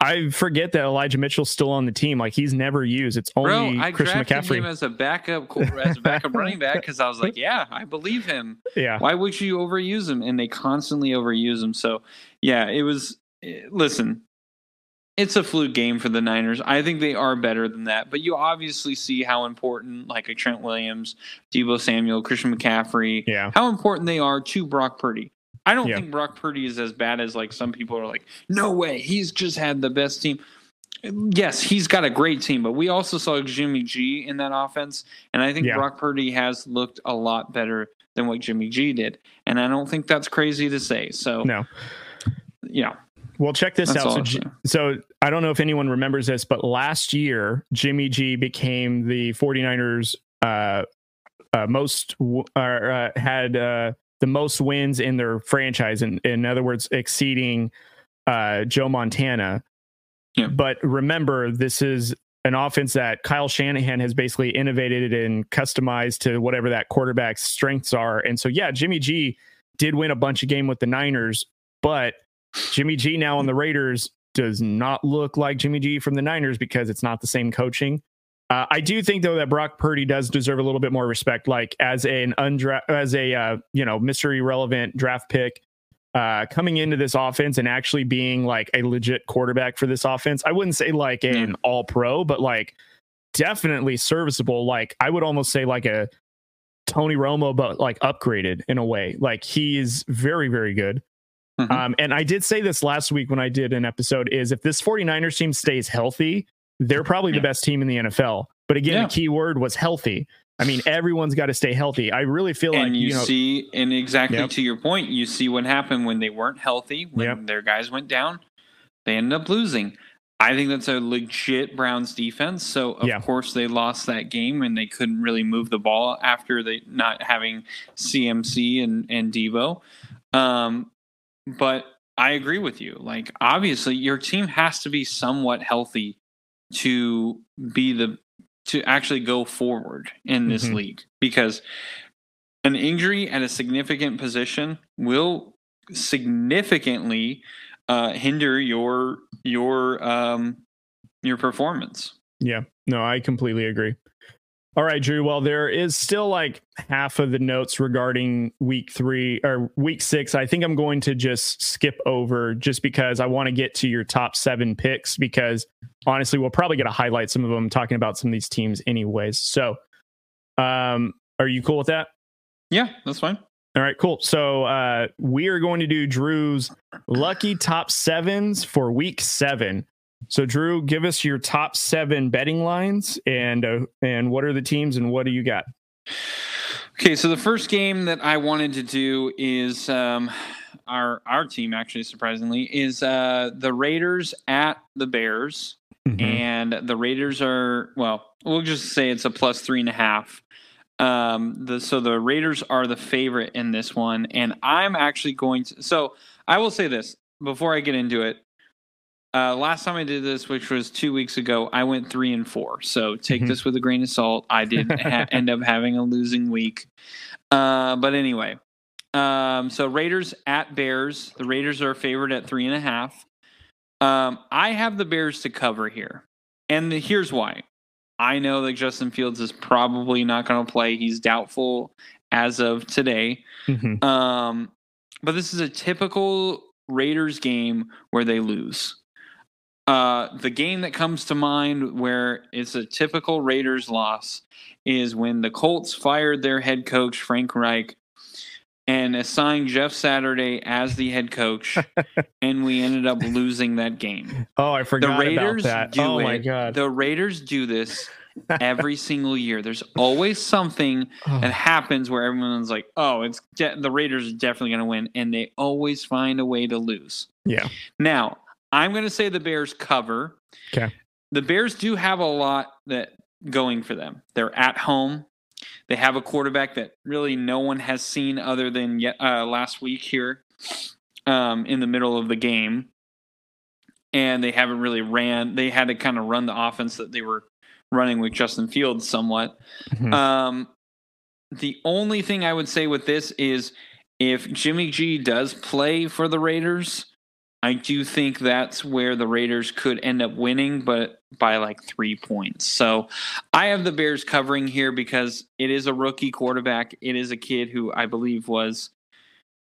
I forget that Elijah Mitchell's still on the team. Like he's never used. It's Bro, only I Christian drafted McCaffrey. him as a backup as a backup running back because I was like, yeah, I believe him. yeah, Why would you overuse him? And they constantly overuse him. So yeah, it was. eh, Listen, it's a fluke game for the Niners. I think they are better than that. But you obviously see how important, like a Trent Williams, Deebo Samuel, Christian McCaffrey, yeah, how important they are to Brock Purdy. I don't Yeah. think Brock Purdy is as bad as like some people are like, no way, he's just had the best team. Yes, he's got a great team, but we also saw Jimmy G in that offense, and I think Yeah. Brock Purdy has looked a lot better than what Jimmy G did, and I don't think that's crazy to say. So, no. yeah, Well, check this That's out. So, G- so I don't know if anyone remembers this, but last year, Jimmy G became the 49ers uh, uh, most or, uh, had uh, the most wins in their franchise. In, in other words, exceeding uh, Joe Montana. Yeah. But remember, this is an offense that Kyle Shanahan has basically innovated and customized to whatever that quarterback's strengths are. And so, yeah, Jimmy G did win a bunch of game with the Niners, but Jimmy G now on the Raiders does not look like Jimmy G from the Niners because it's not the same coaching. Uh, I do think though that Brock Purdy does deserve a little bit more respect, like as an undra- as a uh, you know Mr. Irrelevant draft pick uh, coming into this offense and actually being like a legit quarterback for this offense. I wouldn't say like an all pro, but like definitely serviceable. Like I would almost say like a Tony Romo, but like upgraded in a way. Like he is very very good. Mhm. Um, and I did say this last week when I did an episode is if this 49ers team stays healthy, they're probably Yeah. the best team in the NFL. But again, Yeah. the key word was healthy. I mean, everyone's got to stay healthy. I really feel like, you, you know, see, and exactly Yep. to your point, you see what happened when they weren't healthy, when Yep. their guys went down, they ended up losing. I think that's a legit Browns defense. So of Yeah. course they lost that game and they couldn't really move the ball after they not having CMC and and Deebo. Um, but I agree with you. Like obviously your team has to be somewhat healthy to be the to actually go forward in this Mhm. league because an injury at a significant position will significantly uh, hinder your your um, your performance. Yeah, no, I completely agree. All right, Drew. Well, there is still like half of the notes regarding week three or week six. I think I'm going to just skip over just because I want to get to your top seven picks because honestly, we'll probably get to highlight some of them talking about some of these teams anyways. So, um, are you cool with that? Yeah, that's fine. All right, cool. So uh, we are going to do Drew's lucky top sevens for week seven. So Drew, give us your top seven betting lines and uh, and what are the teams and what do you got? Okay, so the first game that I wanted to do is um, our our team actually surprisingly is uh, the Raiders at the Bears, Mhm. and the Raiders are well, we'll just say it's a plus three and a half. Um, the so the Raiders are the favorite in this one, and I'm actually going to. So I will say this before I get into it. Uh, last time I did this, which was two weeks ago, I went three and four. So take Mhm. this with a grain of salt. I did ha- end up having a losing week. Uh, but anyway, um, so Raiders at Bears. The Raiders are favored at three and a half. Um, I have the Bears to cover here, and the, here's why. I know that Justin Fields is probably not going to play. He's doubtful as of today. Mhm. Um, but this is a typical Raiders game where they lose. Uh, the game that comes to mind where it's a typical Raiders loss is when the Colts fired their head coach, Frank Reich, and assigned Jeff Saturday as the head coach, and we ended up losing that game. Oh, I The forgot Raiders about that. do oh it. my god. The Raiders do this every single year. There's always something Oh, that happens where everyone's like, "Oh, it's de- the Raiders are definitely going to win," and they always find a way to lose. yeah. Now, I'm going to say the Bears cover. Okay. The Bears do have a lot that going for them. They're at home. They have a quarterback that really no one has seen other than yet, uh, last week here um, in the middle of the game, and they haven't really ran. They had to kind of run the offense that they were running with Justin Fields somewhat. Mhm. Um, the only thing I would say with this is if Jimmy G does play for the Raiders, I do think that's where the Raiders could end up winning, but by like three points. So I have the Bears covering here because it is a rookie quarterback. It is a kid who I believe was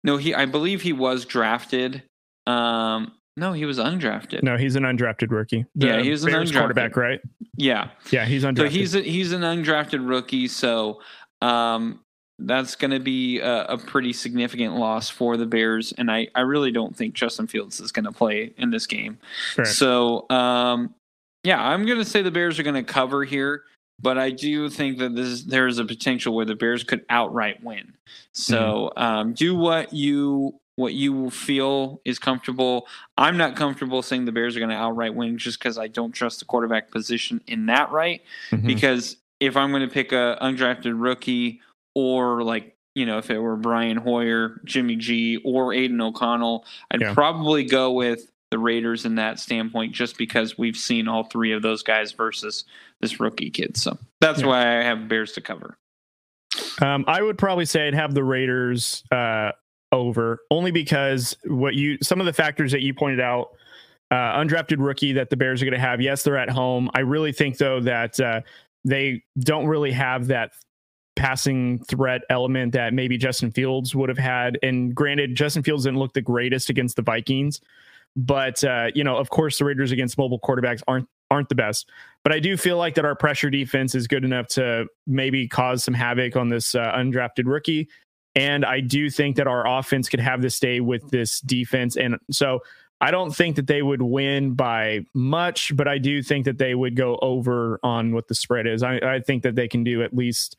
no, he I believe he was drafted. Um, no, he was undrafted. No, he's an undrafted rookie. The Yeah, he was an Bears undrafted. quarterback, right? Yeah. Yeah, he's undrafted. So he's a, he's an undrafted rookie, so um, that's going to be a, a pretty significant loss for the Bears, and I, I really don't think Justin Fields is going to play in this game. So um, yeah, I'm going to say the Bears are going to cover here, but I do think that this there is a potential where the Bears could outright win. So Mm-hmm. um, do what you what you feel is comfortable. I'm not comfortable saying the Bears are going to outright win just because I don't trust the quarterback position in that right Mhm. because if I'm going to pick a undrafted rookie or like you know if it were Brian Hoyer, Jimmy G, or Aidan O'Connell, I'd Yeah. probably go with the Raiders in that standpoint just because we've seen all three of those guys versus this rookie kid. So that's Yeah. why I have Bears to cover. Um, I would probably say I'd have the Raiders uh, over only because what you some of the factors that you pointed out. Uh, undrafted rookie that the Bears are going to have. Yes, they're at home. I really think though that uh, they don't really have that passing threat element that maybe Justin Fields would have had. And granted, Justin Fields didn't look the greatest against the Vikings, but uh, you know, of course, the Raiders against mobile quarterbacks aren't aren't the best. But I do feel like that our pressure defense is good enough to maybe cause some havoc on this uh, undrafted rookie. And I do think that our offense could have this day with this defense. And so I don't think that they would win by much, but I do think that they would go over on what the spread is. I, I think that they can do at least,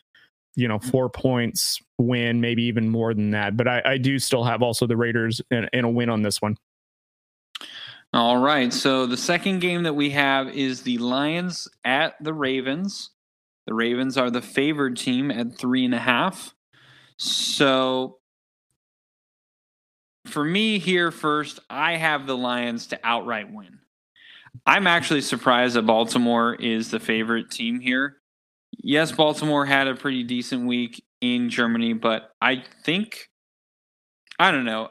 you know, four points win, maybe even more than that. But I, I do still have also the Raiders in a win on this one. All right. So the second game that we have is the Lions at the Ravens. The Ravens are the favored team at three and a half. So for me here first, I have the Lions to outright win. I'm actually surprised that Baltimore is the favorite team here. Yes, Baltimore had a pretty decent week in Germany, but I think I don't know.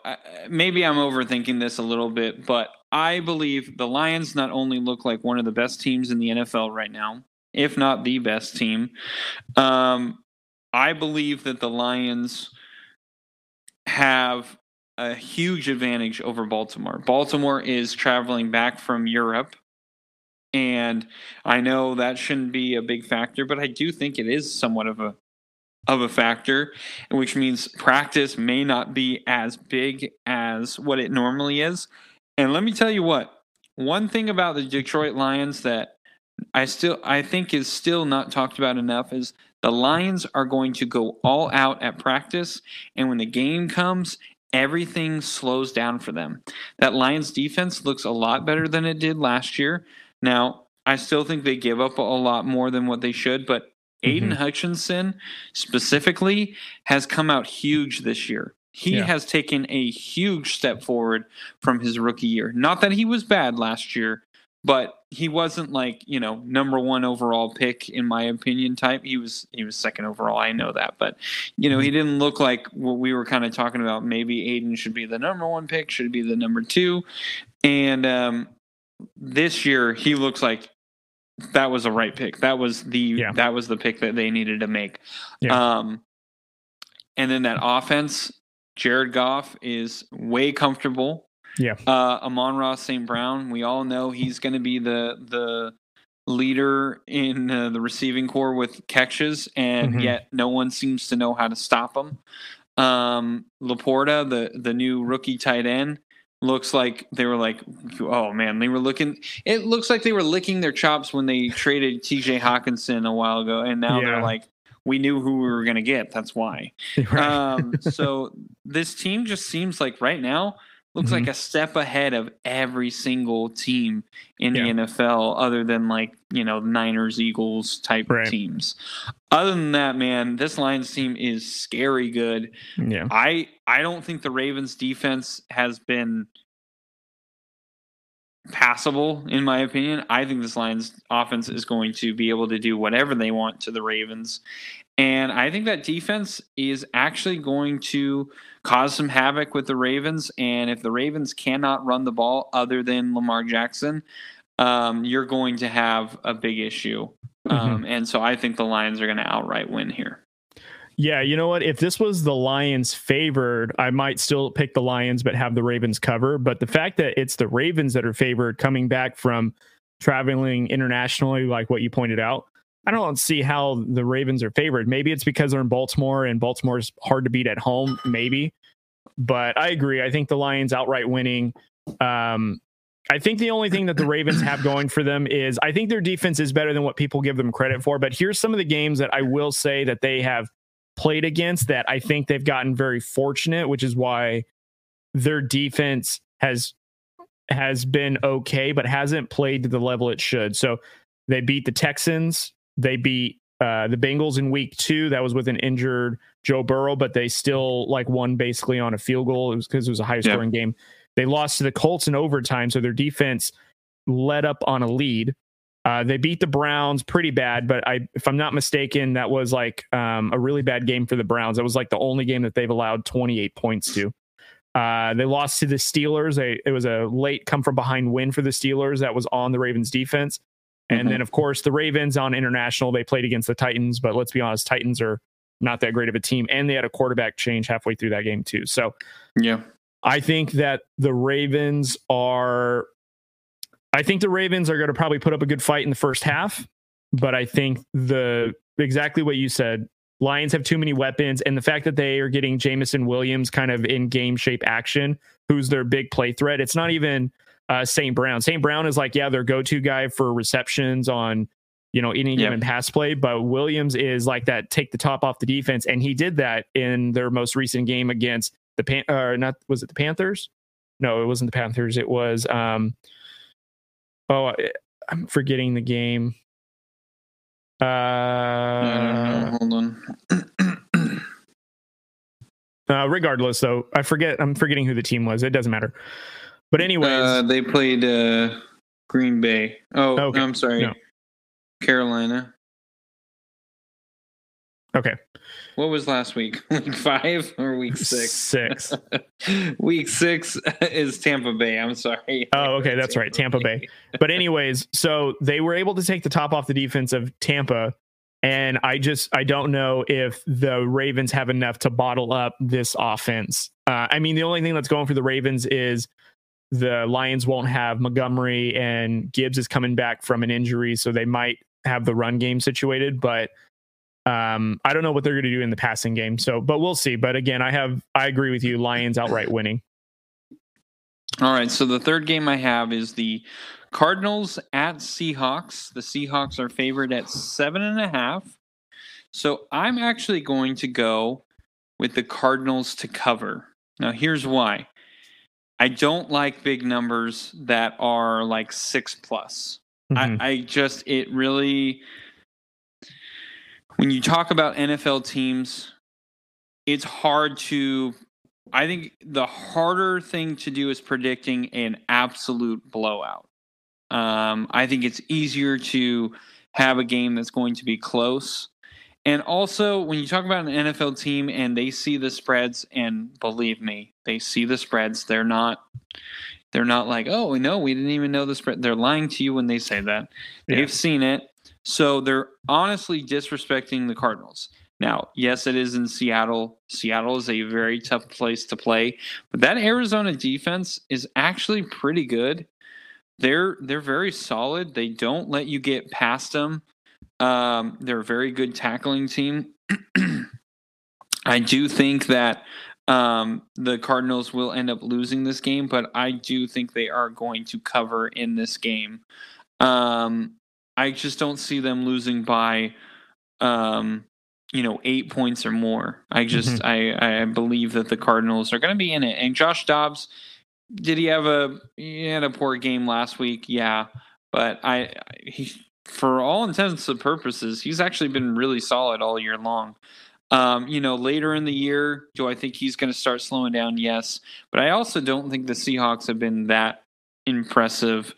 Maybe I'm overthinking this a little bit, but I believe the Lions not only look like one of the best teams in the NFL right now, if not the best team. Um, I believe that the Lions have a huge advantage over Baltimore. Baltimore is traveling back from Europe. And I know that shouldn't be a big factor, but I do think it is somewhat of a of a factor, which means practice may not be as big as what it normally is. And let me tell you what, one thing about the Detroit Lions that I still I think is still not talked about enough is the Lions are going to go all out at practice and when the game comes everything slows down for them. That Lions defense looks a lot better than it did last year. Now, I still think they give up a lot more than what they should, but Aidan mm-hmm. Hutchinson specifically has come out huge this year. He yeah. has taken a huge step forward from his rookie year. Not that he was bad last year, but he wasn't like you know number one overall pick in my opinion type. He was he was second overall. I know that, but you know he mm-hmm. didn't look like what we were kind of talking about. Maybe Aidan should be the number one pick, should be the number two, and um, this year he looks like that was a right pick. That was the yeah. that was the pick that they needed to make. Yeah. Um, and then that offense, Jared Goff is way comfortable. Yeah. Uh, Amon-Ra St. Brown, we all know he's going to be the the leader in uh, the receiving corps with catches, and mm-hmm. yet no one seems to know how to stop him. Um, LaPorta, the the new rookie tight end, looks like they were like, oh man, they were looking. It looks like they were licking their chops when they traded T.J. Hockenson a while ago, and now yeah. they're like, we knew who we were going to get. That's why. Right. Um, so this team just seems like right now looks mm-hmm. like a step ahead of every single team in yeah. the NFL, other than like you know Niners, Eagles type right. teams. Other than that, man, this Lions team is scary good. Yeah, I I don't think the Ravens defense has been passable in my opinion. I think this Lions offense is going to be able to do whatever they want to the Ravens. And I think that defense is actually going to cause some havoc with the Ravens. And if the Ravens cannot run the ball other than Lamar Jackson, um, you're going to have a big issue. Mm-hmm. Um, and so I think the Lions are going to outright win here. Yeah, you know what? If this was the Lions favored, I might still pick the Lions, but have the Ravens cover. But the fact that it's the Ravens that are favored coming back from traveling internationally, like what you pointed out, I don't see how the Ravens are favored. Maybe it's because they're in Baltimore and Baltimore's hard to beat at home, maybe. But I agree. I think the Lions outright winning. Um, I think the only thing that the Ravens have going for them is I think their defense is better than what people give them credit for. But here's some of the games that I will say that they have played against that I think they've gotten very fortunate, which is why their defense has has been okay, but hasn't played to the level it should. So they beat the Texans they beat uh, the Bengals in week two. That was with an injured Joe Burrow, but they still like won basically on a field goal. It was because it was a high scoring yeah. game. They lost to the Colts in overtime, so their defense led up on a lead. Uh, they beat the Browns pretty bad, but I, if I'm not mistaken, that was like um, a really bad game for the Browns. That was like the only game that they've allowed 28 points to. Uh, they lost to the Steelers. They, it was a late come from behind win for the Steelers that was on the Ravens defense. And mm-hmm. then, of course, the Ravens on international, they played against the Titans, but let's be honest, Titans are not that great of a team. And they had a quarterback change halfway through that game, too. So, yeah, I think that the Ravens are, I think the Ravens are going to probably put up a good fight in the first half. But I think the exactly what you said, Lions have too many weapons. And the fact that they are getting Jameson Williams kind of in game shape action, who's their big play threat, it's not even uh, St. Brown. St. Brown is like, yeah, their go to guy for receptions on, you know, any given yep. pass play. But Williams is like that, take the top off the defense. And he did that in their most recent game against the Pan, or not, was it the Panthers? no, it wasn't the Panthers. It was um. Oh, I- I'm forgetting the game. Uh, I don't know. Hold on. uh, regardless, though, I forget. I'm forgetting who the team was. It doesn't matter. But anyways, Uh, they played uh, Green Bay. Oh, Okay. I'm sorry. No. Carolina. okay, What was last week? Week five or week six? Six. week six is Tampa Bay. I'm sorry. Oh, okay, that's right, Tampa Bay. but anyways, so they were able to take the top off the defense of Tampa, and I just I don't know if the Ravens have enough to bottle up this offense. Uh, I mean, the only thing that's going for the Ravens is the Lions won't have Montgomery and Gibbs is coming back from an injury, so they might have the run game situated, but. Um, I don't know what they're going to do in the passing game. So, but we'll see. But again, I have I agree with you. Lions outright winning. All right. So the third game I have is the Cardinals at Seahawks. The Seahawks are favored at seven and a half. So I'm actually going to go with the Cardinals to cover. Now, here's why. I don't like big numbers that are like six plus. Mhm. I, I just it really when you talk about NFL teams, it's hard to I think the harder thing to do is predicting an absolute blowout. Um, I think it's easier to have a game that's going to be close. And also, when you talk about an NFL team and they see the spreads, and believe me, they see the spreads. They're not, they're not like, oh no, we didn't even know the spread. They're lying to you when they say that. Yeah. They've seen it, so they're honestly disrespecting the Cardinals. Now, yes, it is in Seattle. Seattle is a very tough place to play, but that Arizona defense is actually pretty good. They're they're very solid. They don't let you get past them. Um, they're a very good tackling team. I do think that um, the Cardinals will end up losing this game, but I do think they are going to cover in this game. Um, I just don't see them losing by, um, you know, eight points or more. I just I I believe that the Cardinals are going to be in it. And Josh Dobbs, did he have a he had a poor game last week? Yeah, but I he for all intents and purposes, he's actually been really solid all year long. Um, you know, later in the year, do I think he's going to start slowing down? Yes, but I also don't think the Seahawks have been that impressive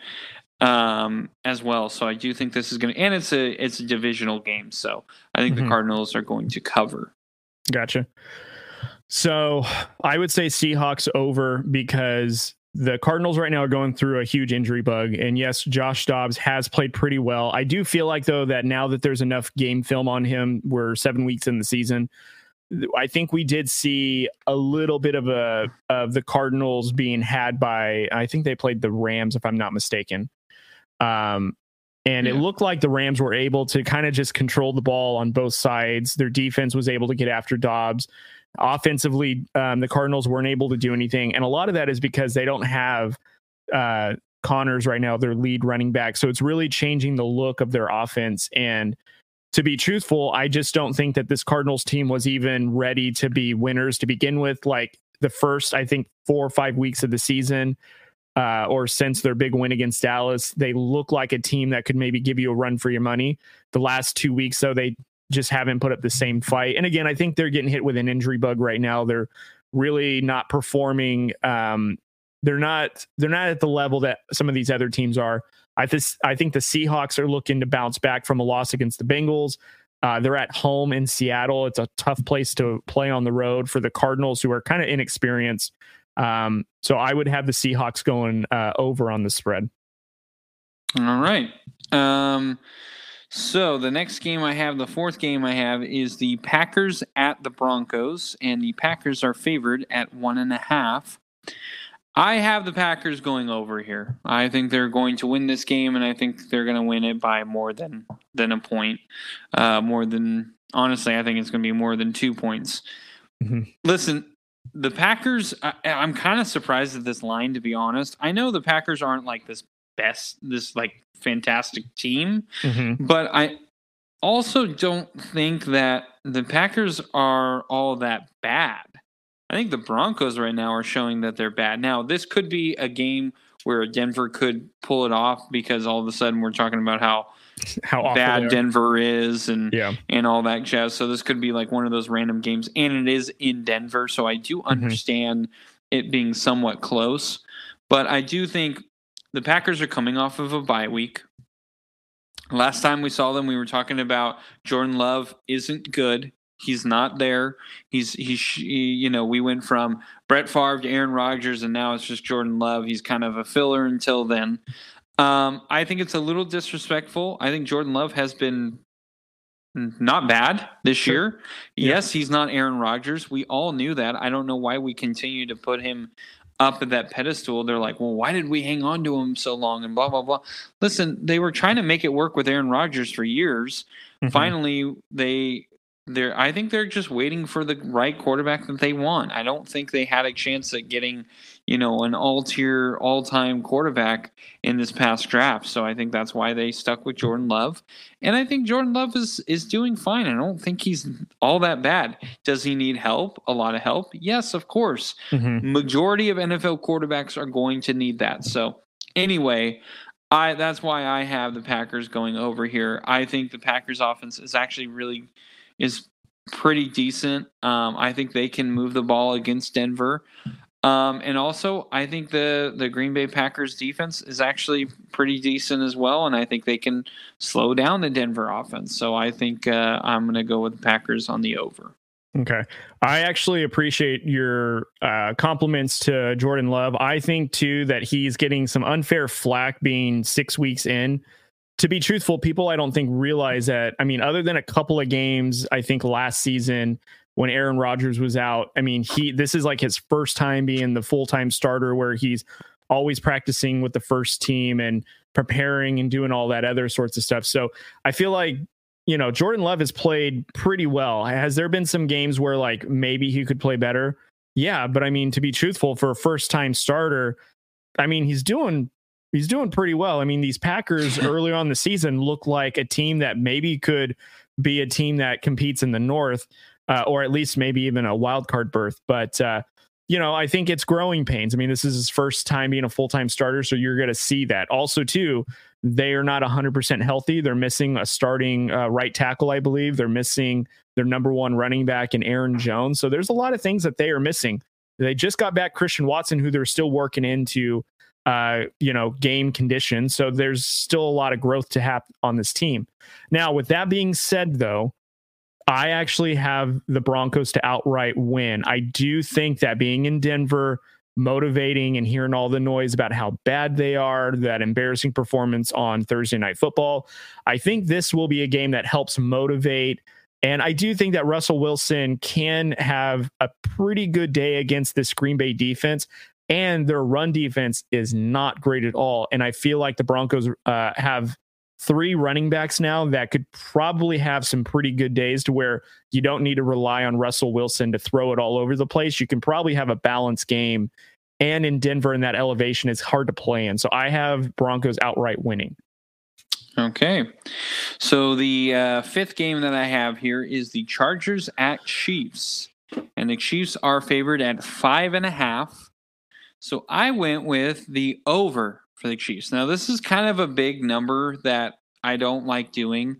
um, as well. So I do think this is going to, and it's a it's a divisional game, so I think Mhm. the Cardinals are going to cover. Gotcha. So I would say Seahawks over because the Cardinals right now are going through a huge injury bug. And yes, Josh Dobbs has played pretty well. I do feel like, though, that now that there's enough game film on him, we're seven weeks in the season. I think we did see a little bit of a of the Cardinals being had by I think they played the Rams if I'm not mistaken. Um and it looked like the Rams were able to kind of just control the ball on both sides. Their defense was able to get after Dobbs. Offensively, um, the Cardinals weren't able to do anything, and a lot of that is because they don't have uh, Connors right now, their lead running back. So it's really changing the look of their offense. And to be truthful, I just don't think that this Cardinals team was even ready to be winners to begin with. Like the first, I think, four or five weeks of the season, uh, or since their big win against Dallas, they look like a team that could maybe give you a run for your money. The last two weeks, though, they just haven't put up the same fight. And again, I think they're getting hit with an injury bug right now. They're really not performing. Um, they're not. They're not at the level that some of these other teams are. I think. I think the Seahawks are looking to bounce back from a loss against the Bengals. Uh, they're at home in Seattle. It's a tough place to play on the road for the Cardinals, who are kind of inexperienced. Um, so I would have the Seahawks going uh, over on the spread. All right. Um, so the next game I have, the fourth game I have, is the Packers at the Broncos, and the Packers are favored at one and a half. I have the Packers going over here. I think they're going to win this game, and I think they're going to win it by more than than a point. Uh, more than honestly, I think it's going to be more than two points. Mhm. Listen, the Packers. I, I'm kind of surprised at this line, to be honest. I know the Packers aren't like this best, this like fantastic team, Mm-hmm. but I also don't think that the Packers are all that bad. I think the Broncos right now are showing that they're bad. Now, this could be a game where Denver could pull it off because all of a sudden we're talking about how How bad Denver is and Yeah. and all that jazz. So this could be like one of those random games, and it is in Denver, so I do understand it being somewhat close. But I do think the Packers are coming off of a bye week. Last time we saw them, we were talking about Jordan Love isn't good. He's not there. He's he's he, you know we went from Brett Favre to Aaron Rodgers, and now it's just Jordan Love. He's kind of a filler until then. Um, I think it's a little disrespectful. I think Jordan Love has been not bad this Sure. year. Yeah. Yes, he's not Aaron Rodgers. We all knew that. I don't know why we continue to put him up at that pedestal. They're like, well, why did we hang on to him so long and blah, blah, blah. Listen, they were trying to make it work with Aaron Rodgers for years. Mhm. Finally, they. They're, I think they're just waiting for the right quarterback that they want. I don't think they had a chance at getting, you know, an all-tier, all-time quarterback in this past draft. So I think that's why they stuck with Jordan Love. And I think Jordan Love is is doing fine. I don't think he's all that bad. Does he need help? A lot of help? Yes, of course. Mhm. Majority of NFL quarterbacks are going to need that. So anyway, I that's why I have the Packers going over here. I think the Packers offense is actually really is pretty decent. Um, I think they can move the ball against Denver. Um, and also, I think the the Green Bay Packers defense is actually pretty decent as well, and I think they can slow down the Denver offense. So I think uh, I'm going to go with the Packers on the over. Okay. I actually appreciate your uh, compliments to Jordan Love. I think, too, that he's getting some unfair flack being six weeks in. To be truthful, people I don't think realize that. I mean, other than a couple of games, I think last season when Aaron Rodgers was out, I mean, he this is like his first time being the full time starter where he's always practicing with the first team and preparing and doing all that other sorts of stuff. So I feel like you know, Jordan Love has played pretty well. Has there been some games where like maybe he could play better? Yeah, but I mean, to be truthful, for a first time starter, I mean, he's doing he's doing pretty well. I mean, these Packers early on the season look like a team that maybe could be a team that competes in the North, uh, or at least maybe even a wild card berth. But uh, you know, I think it's growing pains. I mean, this is his first time being a full time starter, so you're going to see that. Also, too, they are not 100% healthy. They're missing a starting uh, right tackle, I believe. They're missing their number one running back in Aaron Jones. So there's a lot of things that they are missing. They just got back Christian Watson, who they're still working into, uh, you know, game conditions. So there's still a lot of growth to have on this team. Now, with that being said, though, I actually have the Broncos to outright win. I do think that being in Denver, motivating and hearing all the noise about how bad they are, that embarrassing performance on Thursday Night Football, I think this will be a game that helps motivate. And I do think that Russell Wilson can have a pretty good day against this Green Bay defense. And their run defense is not great at all. And I feel like the Broncos uh, have three running backs now that could probably have some pretty good days to where you don't need to rely on Russell Wilson to throw it all over the place. You can probably have a balanced game. And in Denver, in that elevation, it's hard to play in. So I have Broncos outright winning. Okay. So the uh, fifth game that I have here is the Chargers at Chiefs. And the Chiefs are favored at five and a half. So I went with the over for the Chiefs. Now, this is kind of a big number that I don't like doing.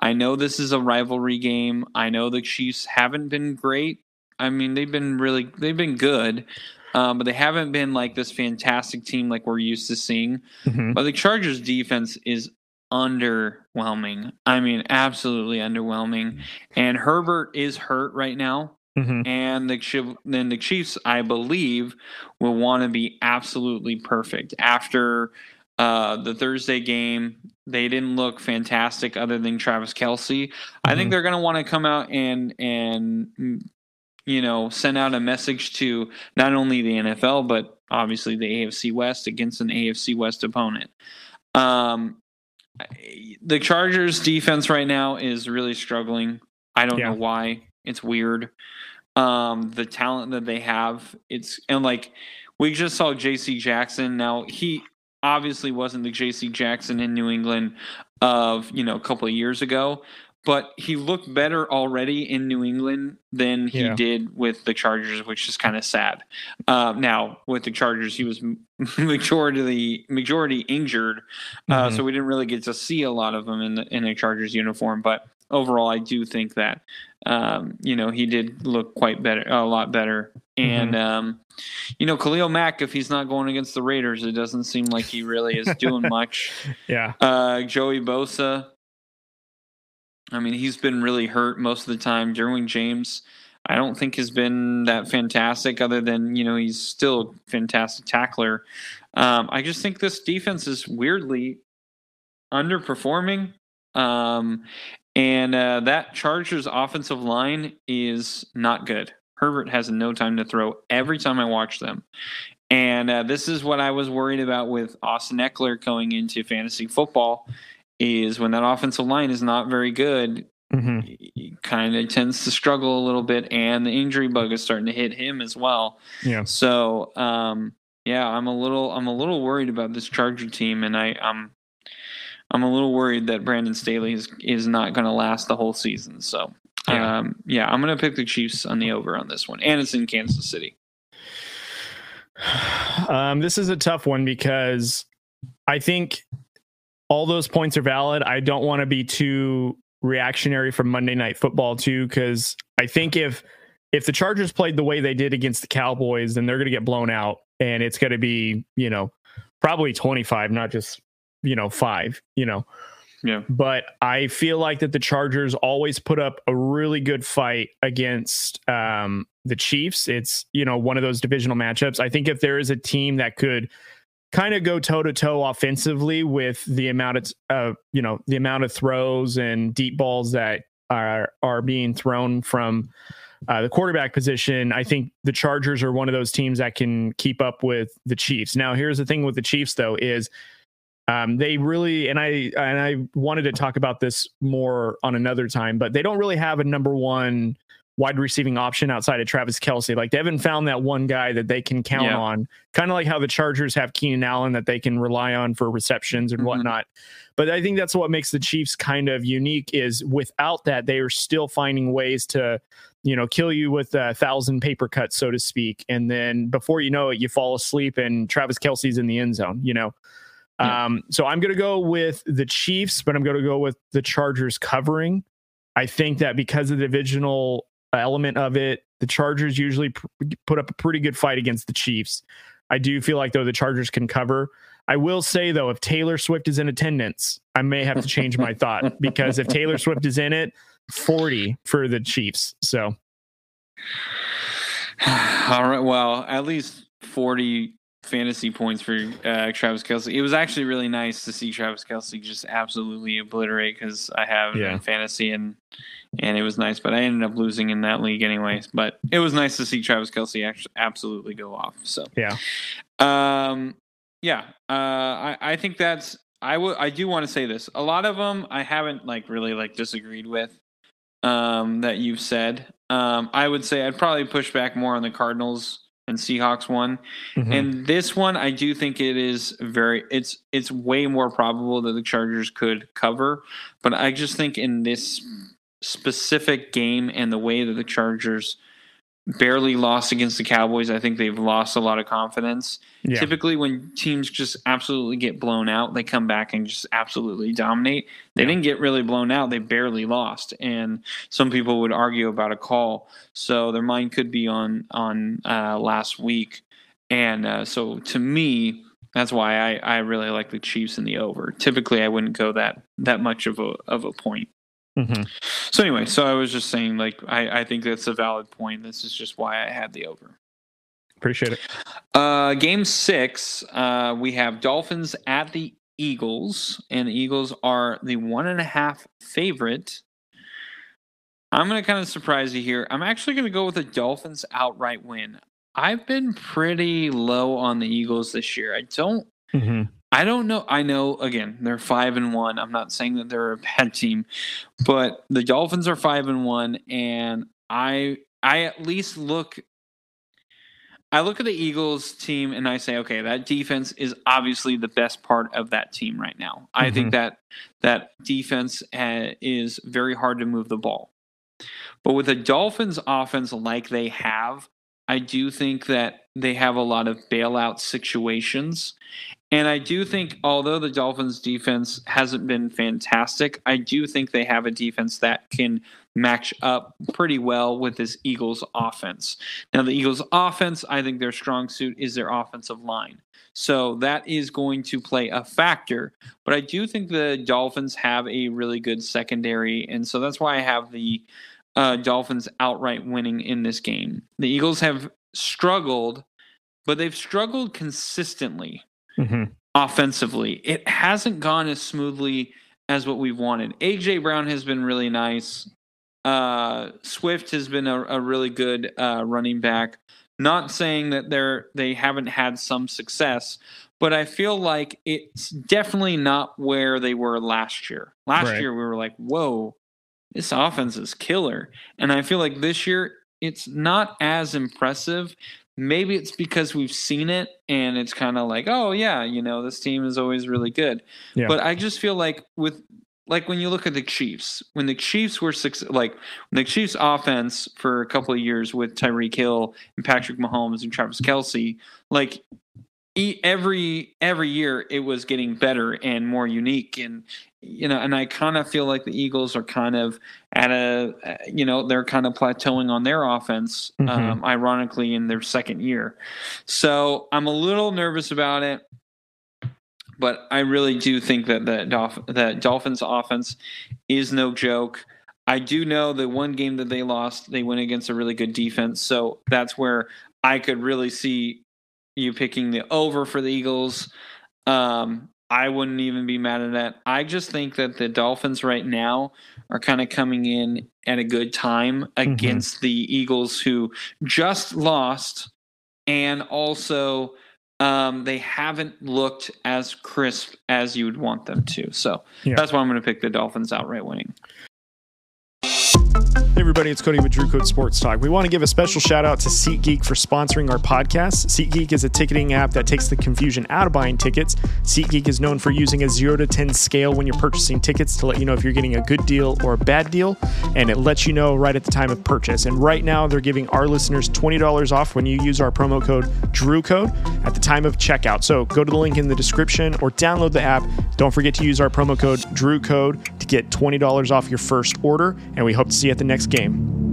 I know this is a rivalry game. I know the Chiefs haven't been great. I mean, they've been really, they've been good, um, but they haven't been like this fantastic team like we're used to seeing. Mhm. But the Chargers defense is underwhelming. I mean, absolutely underwhelming. And Herbert is hurt right now. Mhm. And the then the Chiefs, I believe, will want to be absolutely perfect after uh, the Thursday game. They didn't look fantastic, other than Travis Kelce. I think Mhm. they're going to want to come out and and mm, you know send out a message to not only the NFL but obviously the AFC West against an AFC West opponent. Um, the Chargers defense right now is really struggling. I don't Yeah. know why. It's weird. Um, the talent that they have, it's and like we just saw J.C. Jackson. Now he obviously wasn't the J.C. Jackson in New England of you know a couple of years ago, but he looked better already in New England than he Yeah. did with the Chargers, which is kind of sad. Uh, now with the Chargers, he was majority majority injured, uh, Mhm. so we didn't really get to see a lot of him in the in a Chargers uniform. But overall, I do think that um, you know he did look quite better, a lot better. And um, you know, Khalil Mack, if he's not going against the Raiders, it doesn't seem like he really is doing much. Yeah. Uh, Joey Bosa. I mean, he's been really hurt most of the time. Derwin James, I don't think has been that fantastic. Other than you know, he's still a fantastic tackler. Um, I just think this defense is weirdly underperforming. Um, and uh, that Chargers offensive line is not good. Herbert has no time to throw every time I watch them. And uh, this is what I was worried about with Austin Ekeler going into fantasy football is when that offensive line is not very good, hmm he kind of tends to struggle a little bit and the injury bug is starting to hit him as well. Yeah. So, um, yeah, I'm a little I'm a little worried about this Charger team and I I'm I'm a little worried that Brandon Staley is is not going to last the whole season. So, Yeah. um, yeah, I'm going to pick the Chiefs on the over on this one and it's in Kansas City. Um, this is a tough one because I think all those points are valid. I don't want to be too reactionary from Monday Night Football too, because I think if if the Chargers played the way they did against the Cowboys, then they're going to get blown out, and it's going to be you know probably twenty five, not just you know five. You know, Yeah. but I feel like that the Chargers always put up a really good fight against um, the Chiefs. It's you know one of those divisional matchups. I think if there is a team that could kind of go toe to toe offensively with the amount of uh, you know the amount of throws and deep balls that are are being thrown from uh, the quarterback position, I think the Chargers are one of those teams that can keep up with the Chiefs. Now, here's the thing with the Chiefs, though, is um, they really and I and I wanted to talk about this more on another time, but they don't really have a number one wide receiving option outside of Travis Kelce. Like they haven't found that one guy that they can count Yeah. on, kind of like how the Chargers have Keenan Allen that they can rely on for receptions and Mhm. whatnot. But I think that's what makes the Chiefs kind of unique is without that, they are still finding ways to, you know, kill you with a thousand paper cuts, so to speak. And then before you know it, you fall asleep and Travis Kelce's in the end zone, you know. Um, so I'm going to go with the Chiefs, but I'm going to go with the Chargers covering. I think that because of the divisional element of it, the Chargers usually pr- put up a pretty good fight against the Chiefs. I do feel like though the Chargers can cover. I will say though, if Taylor Swift is in attendance, I may have to change my thought because if Taylor Swift is in it, 40 for the Chiefs. So All right. Well, at least 40 fantasy points for uh, Travis Kelce. It was actually really nice to see Travis Kelce just absolutely obliterate because I have Yeah. in fantasy and and it was nice. But I ended up losing in that league anyways. But it was nice to see Travis Kelce actually absolutely go off. So yeah, um, yeah, uh, I, I think that's I would I do want to say this. A lot of them I haven't like really like disagreed with um, that you've said. Um, I would say I'd probably push back more on the Cardinals and Seahawks one. Mhm. And this one, I do think it is very. It's it's way more probable that the Chargers could cover, but I just think in this specific game and the way that the Chargers barely lost against the Cowboys, I think they've lost a lot of confidence. yeah, Typically, when teams just absolutely get blown out, they come back and just absolutely dominate. They Yeah. didn't get really blown out; they barely lost. And some people would argue about a call, so their mind could be on on uh, last week. And uh, so, to me, that's why I, I really like the Chiefs in the over. Typically, I wouldn't go that that much of a of a point. Mhm. So anyway, so I was just saying, like, I, I think that's a valid point. This is just why I had the over. appreciate it. Uh, game six, uh, we have Dolphins at the Eagles, and the Eagles are the one and a half favorite. I'm going to kind of surprise you here. I'm actually going to go with the Dolphins outright win. I've been pretty low on the Eagles this year. I don't Mhm. I don't know. I know again, they're five and one. I'm not saying that they're a bad team, but the Dolphins are five and one, and I I at least look I look at the Eagles team and I say, okay, that defense is obviously the best part of that team right now. I think that that defense uh, is very hard to move the ball. But with the Dolphins offense like they have, I do think that they have a lot of bailout situations. And I do think, although the Dolphins defense hasn't been fantastic, I do think they have a defense that can match up pretty well with this Eagles offense. Now, the Eagles offense, I think their strong suit is their offensive line. So that is going to play a factor. But I do think the Dolphins have a really good secondary. And so that's why I have the uh, Dolphins outright winning in this game. The Eagles have struggled, but they've struggled consistently Mm-hmm. offensively. It hasn't gone as smoothly as what we've wanted. AJ Brown has been really nice. Uh, Swift has been a, a really good uh, running back. Not saying that they're they haven't had some success, but I feel like it's definitely not where they were last year. Last Right. year we were like, "Whoa, this offense is killer," and I feel like this year it's not as impressive. Maybe it's because we've seen it and it's kind of like, oh yeah, you know, this team is always really good. Yeah. But I just feel like with like when you look at the Chiefs, when the Chiefs were six, like when the Chiefs offense for a couple of years with Tyreek Hill and Patrick Mahomes and Travis Kelce, like every every year it was getting better and more unique and you know and i kind of feel like the eagles are kind of at a uh, you know they're kind of plateauing on their offense Mhm. um, ironically in their second year so i'm a little nervous about it but i really do think that the Dolph- that dolphins offense is no joke i do know the one game that they lost they went against a really good defense so that's where i could really see you picking the over for the Eagles. Um, I wouldn't even be mad at that. I just think that the Dolphins right now are kind of coming in at a good time against the Eagles, who just lost, and also um, they haven't looked as crisp as you would want them to. So Yeah. that's why I'm going to pick the Dolphins outright winning. Hey everybody, it's Cody with Drew Code Sports Talk. We want to give a special shout out to SeatGeek for sponsoring our podcast. SeatGeek is a ticketing app that takes the confusion out of buying tickets. SeatGeek is known for using a 0 to 10 scale when you're purchasing tickets to let you know if you're getting a good deal or a bad deal, and it lets you know right at the time of purchase. And right now, they're giving our listeners $20 off when you use our promo code DREWCODE at the time of checkout. So go to the link in the description or download the app. Don't forget to use our promo code DREWCODE to get $20 off your first order, and we hope to see you at the next game.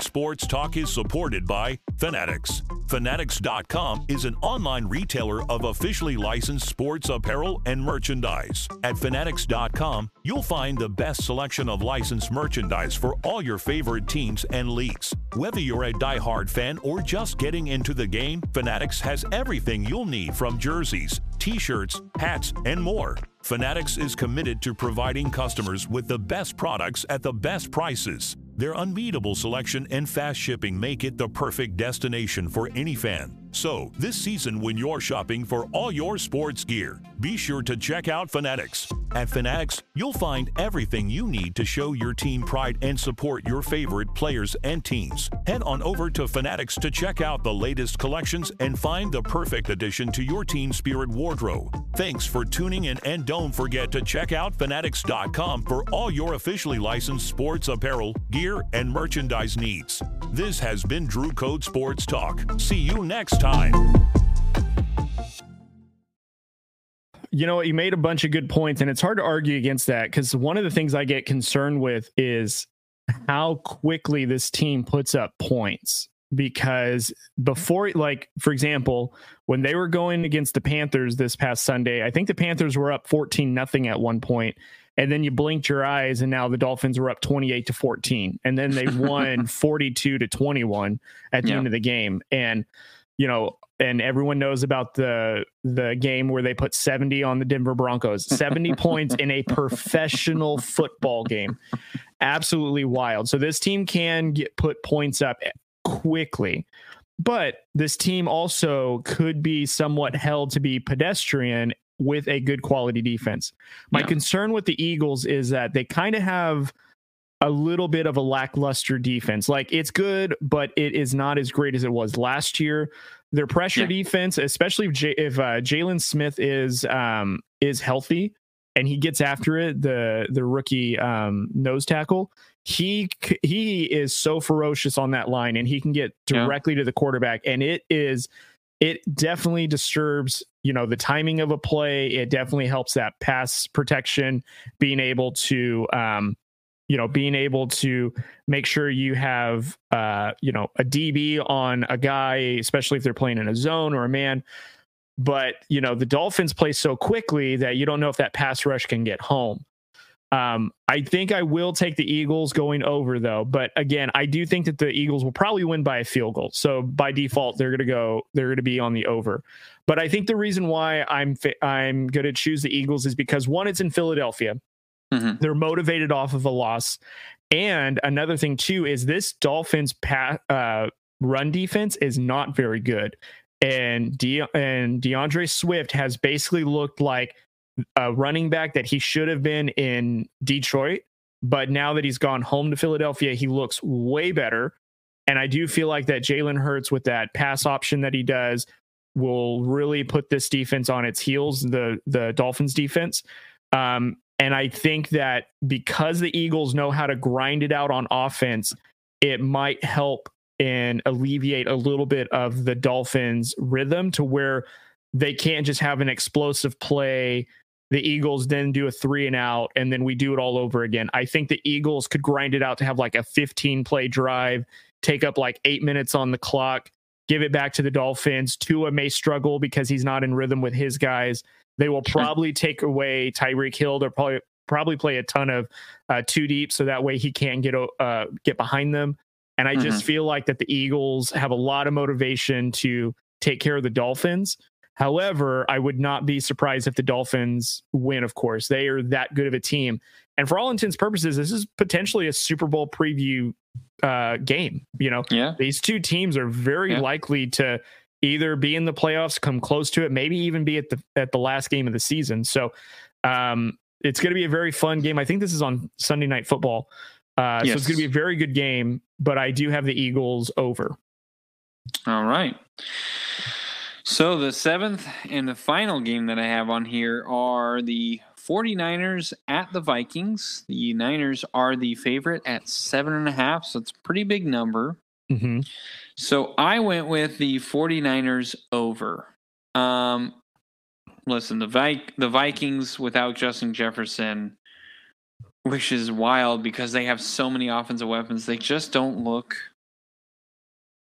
Sports Talk is supported by Fanatics. Fanatics.com is an online retailer of officially licensed sports apparel and merchandise. At Fanatics.com, you'll find the best selection of licensed merchandise for all your favorite teams and leagues. Whether you're a diehard fan or just getting into the game, Fanatics has everything you'll need from jerseys, t shirts, hats, and more. Fanatics is committed to providing customers with the best products at the best prices. Their unbeatable selection and fast shipping make it the perfect destination for any fan. So, this season, when you're shopping for all your sports gear, be sure to check out Fanatics. At Fanatics, you'll find everything you need to show your team pride and support your favorite players and teams. Head on over to Fanatics to check out the latest collections and find the perfect addition to your team spirit wardrobe. Thanks for tuning in, and don't forget to check out Fanatics.com for all your officially licensed sports apparel, gear, and merchandise needs. This has been Drew Code Sports Talk. See you next time. you know, you made a bunch of good points, and it's hard to argue against that because one of the things I get concerned with is how quickly this team puts up points. Because before, like, for example, when they were going against the Panthers this past Sunday, I think the Panthers were up 14 nothing at one point, And then you blinked your eyes, and now the Dolphins were up 28 to 14. And then they won 42 to 21 at the Yeah. end of the game. And, you know, and everyone knows about the the game where they put 70 on the Denver Broncos. 70 points in a professional football game. Absolutely wild. So this team can get put points up quickly. But this team also could be somewhat held to be pedestrian with a good quality defense. My Yeah. concern with the Eagles is that they kind of have a little bit of a lackluster defense. Like it's good, but it is not as great as it was last year. Their pressure Yeah. defense, especially if, J- if uh, Jalen Smith is um, is healthy and he gets after it, the the rookie um, nose tackle, he he is so ferocious on that line, and he can get Yeah. directly to the quarterback, and it is it definitely disturbs you know the timing of a play. It definitely helps that pass protection, being able to um, you know being able to make sure you have uh you know a db on a guy especially if they're playing in a zone or a man. But you know the dolphins play so quickly that you don't know if that pass rush can get home. Um i think i will take the eagles going over though. But again i do think that the eagles will probably win by a field goal. So by default they're going to go they're going to be on the over. But i think the reason why i'm i'm going to choose the eagles is because one it's in philadelphia Mhm. they're motivated off of a loss. And another thing too is this Dolphins uh, run defense is not very good. And De- and D'Andre Swift has basically looked like a running back that he should have been in Detroit, but now that he's gone home to Philadelphia, he looks way better. And I do feel like that Jalen Hurts with that pass option that he does will really put this defense on its heels, the the Dolphins defense. Um, and I think that because the Eagles know how to grind it out on offense, it might help and alleviate a little bit of the Dolphins' rhythm to where they can't just have an explosive play. The Eagles then do a three and out, and then we do it all over again. I think the Eagles could grind it out to have like a 15 play drive, take up like eight minutes on the clock, give it back to the Dolphins. Tua may struggle because he's not in rhythm with his guys. They will probably take away Tyreek Hill. They'll probably probably play a ton of uh, two deep, so that way he can't get uh, get behind them. And I just feel like that the Eagles have a lot of motivation to take care of the Dolphins. However, I would not be surprised if the Dolphins win. Of course, they are that good of a team, and for all intents and purposes, this is potentially a Super Bowl preview uh, game. You know, Yeah. these two teams are very Yeah. likely to either be in the playoffs, come close to it, maybe even be at the at the last game of the season. So um, it's going to be a very fun game. I think this is on Sunday Night Football, uh, so it's going to be a very good game. But I do have the Eagles over. All right. So the seventh and the final game that I have on here are the 49ers at the Vikings. The Niners are the favorite at seven and a half, so it's a pretty big number. Mm-hmm. So I went with the 49ers over. Um, listen, the Vi- the Vikings without Justin Jefferson, which is wild because they have so many offensive weapons, they just don't look.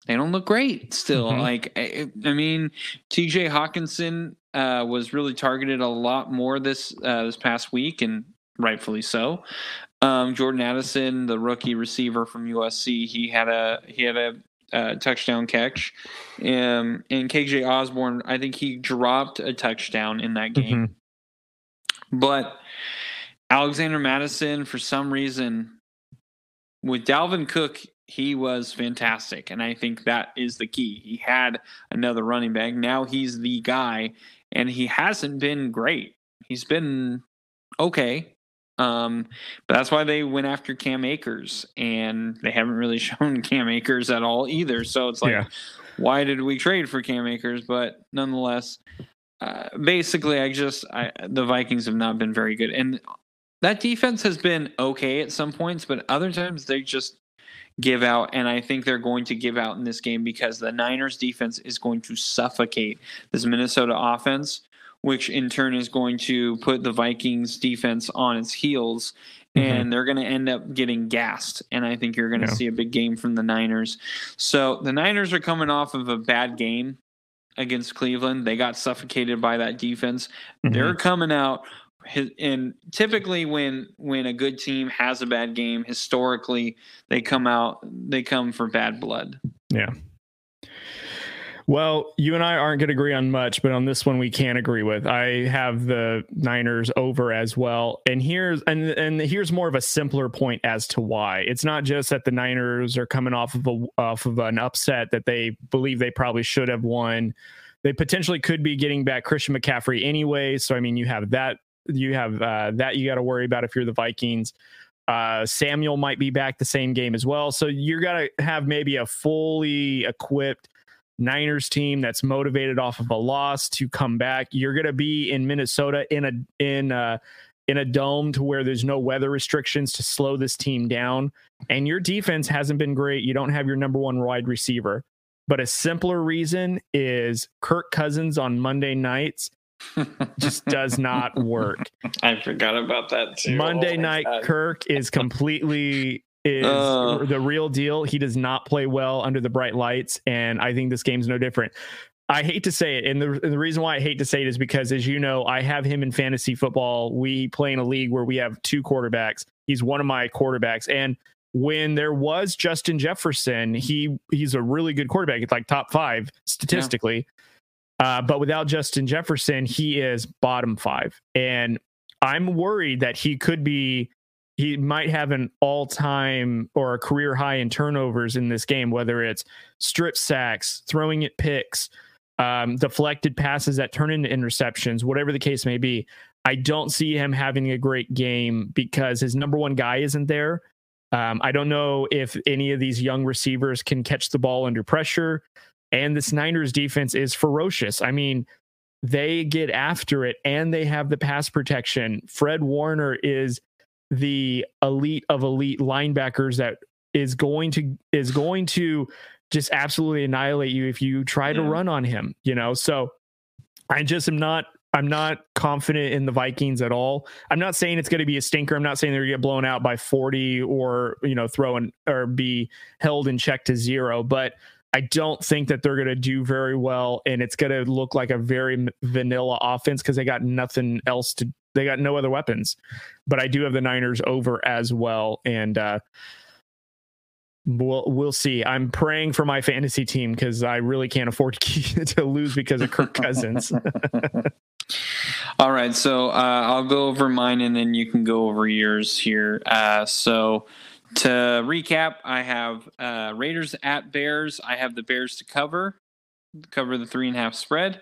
They don't look great still. Mhm. Like I, I mean, T.J. Hockenson uh, was really targeted a lot more this uh, this past week, and rightfully so. Um, Jordan Addison, the rookie receiver from USC, he had a he had a uh, touchdown catch. Um, and KJ Osborne, I think he dropped a touchdown in that game. But Alexander Mattison, for some reason, with Dalvin Cook, he was fantastic. And I think that is the key. He had another running back. Now he's the guy, and he hasn't been great. He's been okay. Um, but that's why they went after Cam Akers, and they haven't really shown Cam Akers at all either. So it's like, Yeah. why did we trade for Cam Akers? But nonetheless, uh, basically, I just I, the Vikings have not been very good, and that defense has been okay at some points, but other times they just give out, and I think they're going to give out in this game because the Niners defense is going to suffocate this Minnesota offense, which in turn is going to put the Vikings defense on its heels. Mm-hmm. And they're going to end up getting gassed. And I think you're going to Yeah. see a big game from the Niners. So the Niners are coming off of a bad game against Cleveland. They got suffocated by that defense. Mm-hmm. They're coming out and typically when when a good team has a bad game historically they come out they come for bad blood Yeah. Well, you and I aren't going to agree on much, but on this one we can agree with. I have the Niners over as well. And here's and and here's more of a simpler point as to why. It's not just that the Niners are coming off of a off of an upset that they believe they probably should have won. they potentially could be getting back Christian McCaffrey anyway. So I mean, you have that you have uh, that you got to worry about if you're the Vikings. Uh, Samuel might be back the same game as well. So you're gonna have maybe a fully equipped Niners team that's motivated off of a loss to come back. You're gonna be in Minnesota in a in a in a dome to where there's no weather restrictions to slow this team down. And your defense hasn't been great. You don't have your number one wide receiver. But a simpler reason is Kirk Cousins on Monday nights just does not work. I forgot about that too. Monday oh night God. Kirk is completely is uh, the real deal. He does not play well under the bright lights, and I think this game's no different. I hate to say it, and the, and the reason why I hate to say it is because, as you know, I have him in fantasy football. We play in a league where we have two quarterbacks. He's one of my quarterbacks, and when there was Justin Jefferson, he he's a really good quarterback. It's like top five statistically. Yeah. Uh, but without Justin Jefferson, he is bottom five, and I'm worried that he could be. He might have an all-time or a career high in turnovers in this game, whether it's strip sacks, throwing it picks, um, deflected passes that turn into interceptions, whatever the case may be. I don't see him having a great game because his number one guy isn't there. Um, I don't know if any of these young receivers can catch the ball under pressure. And this Niners defense is ferocious. I mean, they get after it and they have the pass protection. Fred Warner is the elite of elite linebackers that is going to is going to just absolutely annihilate you if you try yeah. to mm-hmm. run on him, you know? So I just am not I'm not confident in the Vikings at all. I'm not saying it's going to be a stinker. I'm not saying they're going to get blown out by 40 or, you know, throw and or be held in check to zero, but I don't think that they're going to do very well and it's going to look like a very vanilla offense because they got nothing else to they got no other weapons. But I do have the Niners over as well and uh We'll we'll see. I'm praying for my fantasy team because I really can't afford to, lose because of Kirk Cousins. All right, so uh, I'll go over mine and then you can go over yours here. Uh, so to recap, I have uh, Raiders at Bears. I have the Bears to cover, cover the three and a half spread.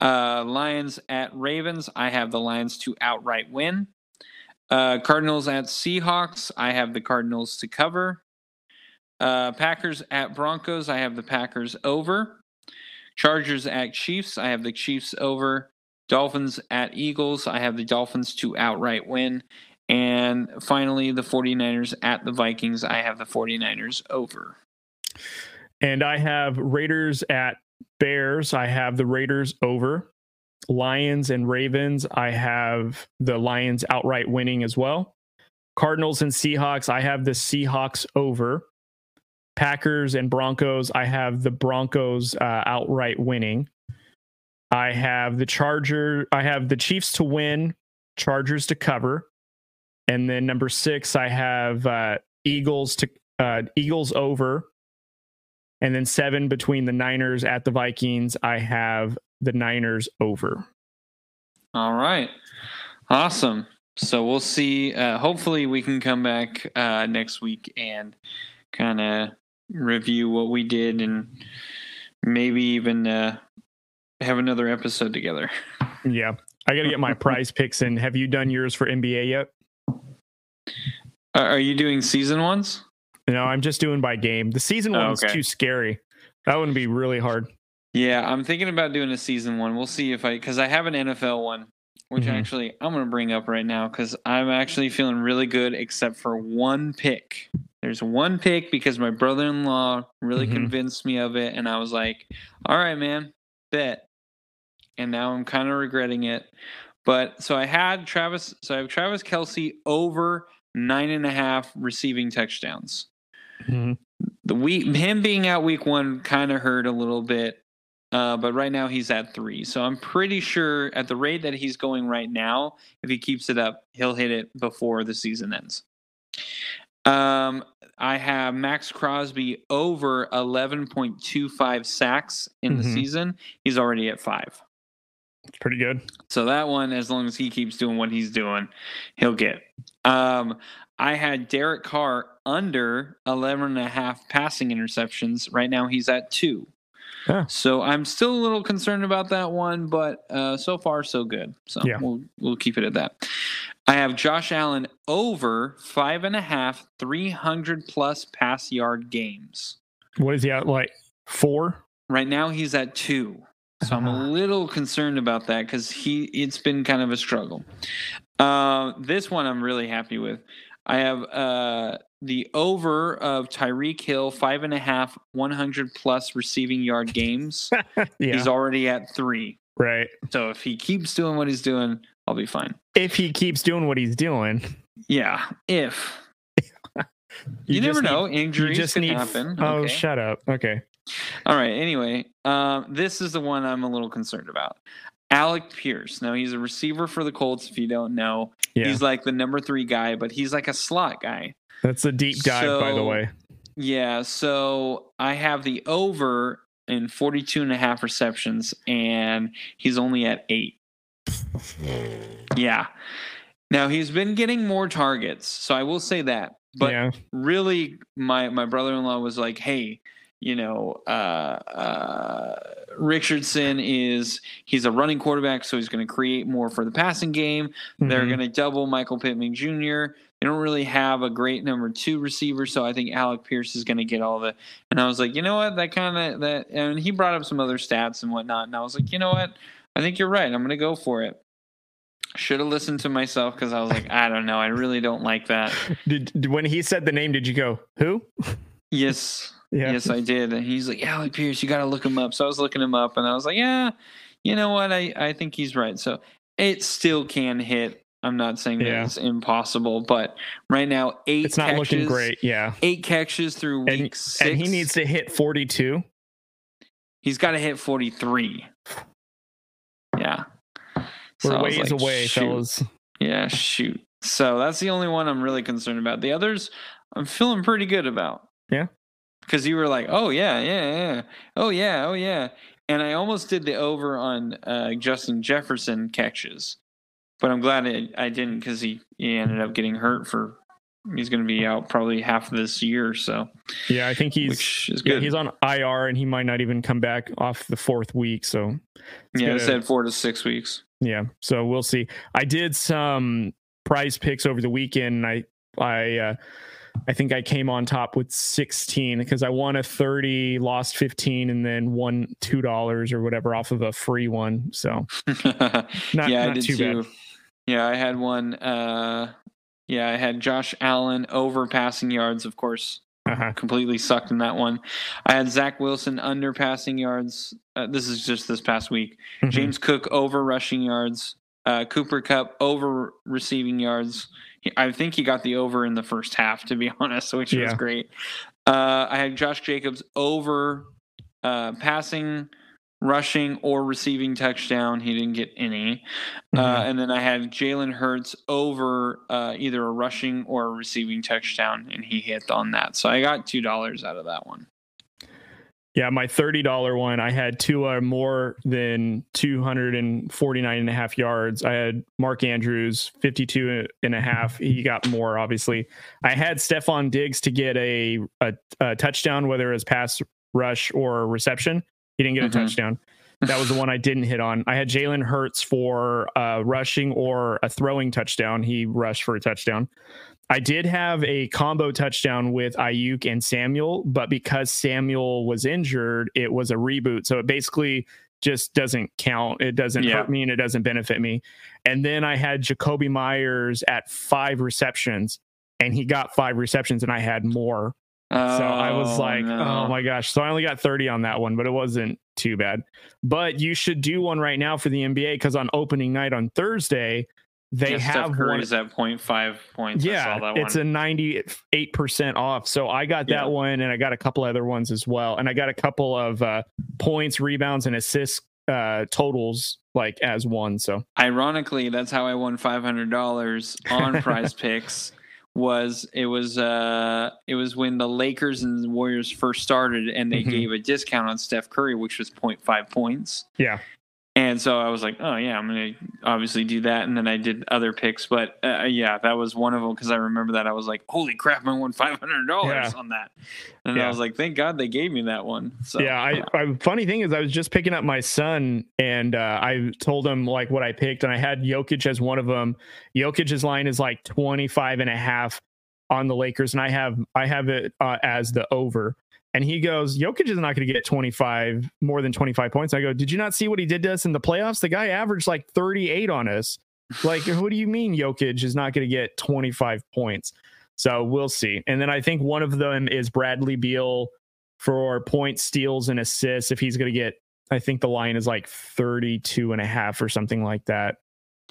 Uh, Lions at Ravens. I have the Lions to outright win. Uh, Cardinals at Seahawks. I have the Cardinals to cover. Uh, Packers at Broncos. I have the Packers over. Chargers at Chiefs. I have the Chiefs over. Dolphins at Eagles. I have the Dolphins to outright win. And finally, the 49ers at the Vikings. I have the 49ers over. And I have Raiders at Bears. I have the Raiders over. Lions and Ravens. I have the Lions outright winning as well. Cardinals and Seahawks. I have the Seahawks over. Packers and Broncos, I have the Broncos uh, outright winning. I have the Charger, I have the Chiefs to win, Chargers to cover. And then number six, I have uh, Eagles to uh, Eagles over. And then seven between the Niners at the Vikings, I have the Niners over. All right. Awesome. So we'll see. Uh, hopefully, we can come back uh, next week and kind of review what we did and maybe even uh, have another episode together. Yeah. I got to get my prize picks in. Have you done yours for NBA yet? are you doing season ones? No, I'm just doing by game. The season oh, one's okay. too scary. That wouldn't be really hard. Yeah, I'm thinking about doing a season one. We'll see if I because I have an NFL one, which mm-hmm. actually I'm going to bring up right now because I'm actually feeling really good, except for one pick. There's one pick because my brother in law really mm-hmm. convinced me of it. And I was like, all right, man, bet. And now I'm kind of regretting it. But so I had Travis, so I have Travis Kelce over nine and a half receiving touchdowns. Mm-hmm. The week, him being out week one kind of hurt a little bit. Uh, but right now he's at three. So I'm pretty sure at the rate that he's going right now, if he keeps it up, he'll hit it before the season ends. Um, I have Maxx Crosby over 11.25 sacks in mm-hmm. the season. He's already at five. It's pretty good. So that one, as long as he keeps doing what he's doing, he'll get. Um, I had Derek Carr under 11 and a half passing interceptions. Right now he's at two. Yeah. So I'm still a little concerned about that one, but uh, so far so good. So Yeah. we'll we'll keep it at that. I have Josh Allen over five and a half, three hundred plus pass yard games. What is he at? Like four? Right now he's at two. So I'm Uh-huh. a little concerned about that because he it's been kind of a struggle. Uh, this one I'm really happy with. I have uh, the over of Tyreek Hill five and a half, 100 plus receiving yard games. Yeah. He's already at three. right. So if he keeps doing what he's doing, I'll be fine. If he keeps doing what he's doing, Yeah, if you, never just know, need- injuries you just can need. happen. Oh, okay. shut up. Okay. All right. Anyway, um, this is the one I'm a little concerned about. Alec Pierce. Now he's a receiver for the Colts. If you don't know, Yeah. he's like the number three guy, but he's like a slot guy. That's a deep dive, by the way. Yeah. So I have the over in 42 and a half receptions, and he's only at eight. Yeah. Now he's been getting more targets, so I will say that. But yeah. really my my brother-in-law was like hey you know uh uh richardson is he's a running quarterback so he's going to create more for the passing game. They're Mhm. going to double michael pittman jr they don't really have a great number two receiver so i think alec pierce is going to get all the and i was like you know what? That kind of that and he brought up some other stats and whatnot and i was like you know what? I think you're right. I'm going to go for it. Should have listened to myself because i was like i don't know. I really don't like that. Did- when he said the name, did you go, who? yes Yeah. Yes, I did. And he's like, Alec Pierce, you got to look him up. So I was looking him up and I was like, yeah, you know what? I, I think he's right. So it still can hit. I'm not saying that Yeah. it's impossible, but right now, eight It's not catches, looking great. Yeah. Eight catches through week And, six. and he needs to hit 42. He's got to hit 43. Yeah. We're So ways like, away, shoot. fellas. Yeah, shoot. So that's the only one I'm really concerned about. The others, I'm feeling pretty good about. Yeah. Because you were like, oh, yeah, yeah, yeah. Oh, yeah, oh, yeah. And I almost did the over on uh, Justin Jefferson catches. But I'm glad I, I didn't because he, he ended up getting hurt for, he's going to be out probably half of this year. So, Yeah, I think he's yeah, he's on IR and he might not even come back off the fourth week. So yeah, it gotta- said four to six weeks. yeah, so we'll see. I did some prize picks over the weekend. And I I uh, I think I came on top with 16 because I won a 30, lost 15, and then won two dollars or whatever off of a free one. So not, yeah, I did too too. bad. Yeah, I had one. Uh, yeah, I had Josh Allen over passing yards. Of course, Uh-huh. completely sucked in that one. I had Zach Wilson under passing yards. Uh, this is just this past week. Mhm. James Cook over rushing yards. Uh, Cooper Kupp over receiving yards. I think he got the over in the first half, to be honest, which was great. Uh, I had Josh Jacobs over uh, passing, rushing, or receiving touchdown. He didn't get any. Uh, Mhm. and then I had Jalen Hurts over uh, either a rushing or a receiving touchdown, and he hit on that. So I got two dollars out of that one. Yeah, my $30 one, I had Tua more than 249 and a half yards. I had Mark Andrews 52 and a half. He got more, obviously. I had Stefon Diggs to get a, a, a touchdown, whether it was pass rush or reception. He didn't get a Mhm. touchdown. That was the one I didn't hit on. I had Jalen Hurts for uh, rushing or a throwing touchdown. He rushed for a touchdown. I did have a combo touchdown with Aiyuk and Samuel, but because Samuel was injured, it was a reboot. So it basically just doesn't count. It doesn't Yeah. hurt me and it doesn't benefit me. And then I had Jakobi Meyers at five receptions, and he got five receptions, and I had more. So I was Oh, like, oh no. oh my gosh. So I only got 30 on that one, but it wasn't too bad. But you should do one right now for the NBA because on opening night on Thursday, they Yeah, have Steph one. Curry's at 0.5 points. Yeah, it's a 98% off. So I got that Yeah. one and I got a couple other ones as well. And I got a couple of uh, points, rebounds, and assists uh, totals like as one. So Ironically, that's how I won five hundred dollars on Prize Picks. Was it was uh it was when the Lakers and the Warriors first started, and they Mhm. gave a discount on Steph Curry, which was 0.5 points. yeah. And so I was like, oh yeah, I'm gonna obviously do that. And then I did other picks, but uh, yeah, that was one of them because I remember that I was like, holy crap, I won five hundred dollars Yeah. on that. And Yeah. I was like, thank God they gave me that one. So yeah, I, I funny thing is I was just picking up my son and uh, I told him like what I picked and I had Jokic as one of them. Jokic's line is like 25 and a half on the Lakers and I have I have it uh, as the over. And he goes, Jokic is not going to get 25 more than 25 points. I go, "Did you not see what he did to us in the playoffs? The guy averaged like 38 on us." Like, what do you mean Jokic is not going to get 25 points? So we'll see. And then I think one of them is Bradley Beal for point steals, and assists. If he's going to get, I think the line is like 32 and a half or something like that,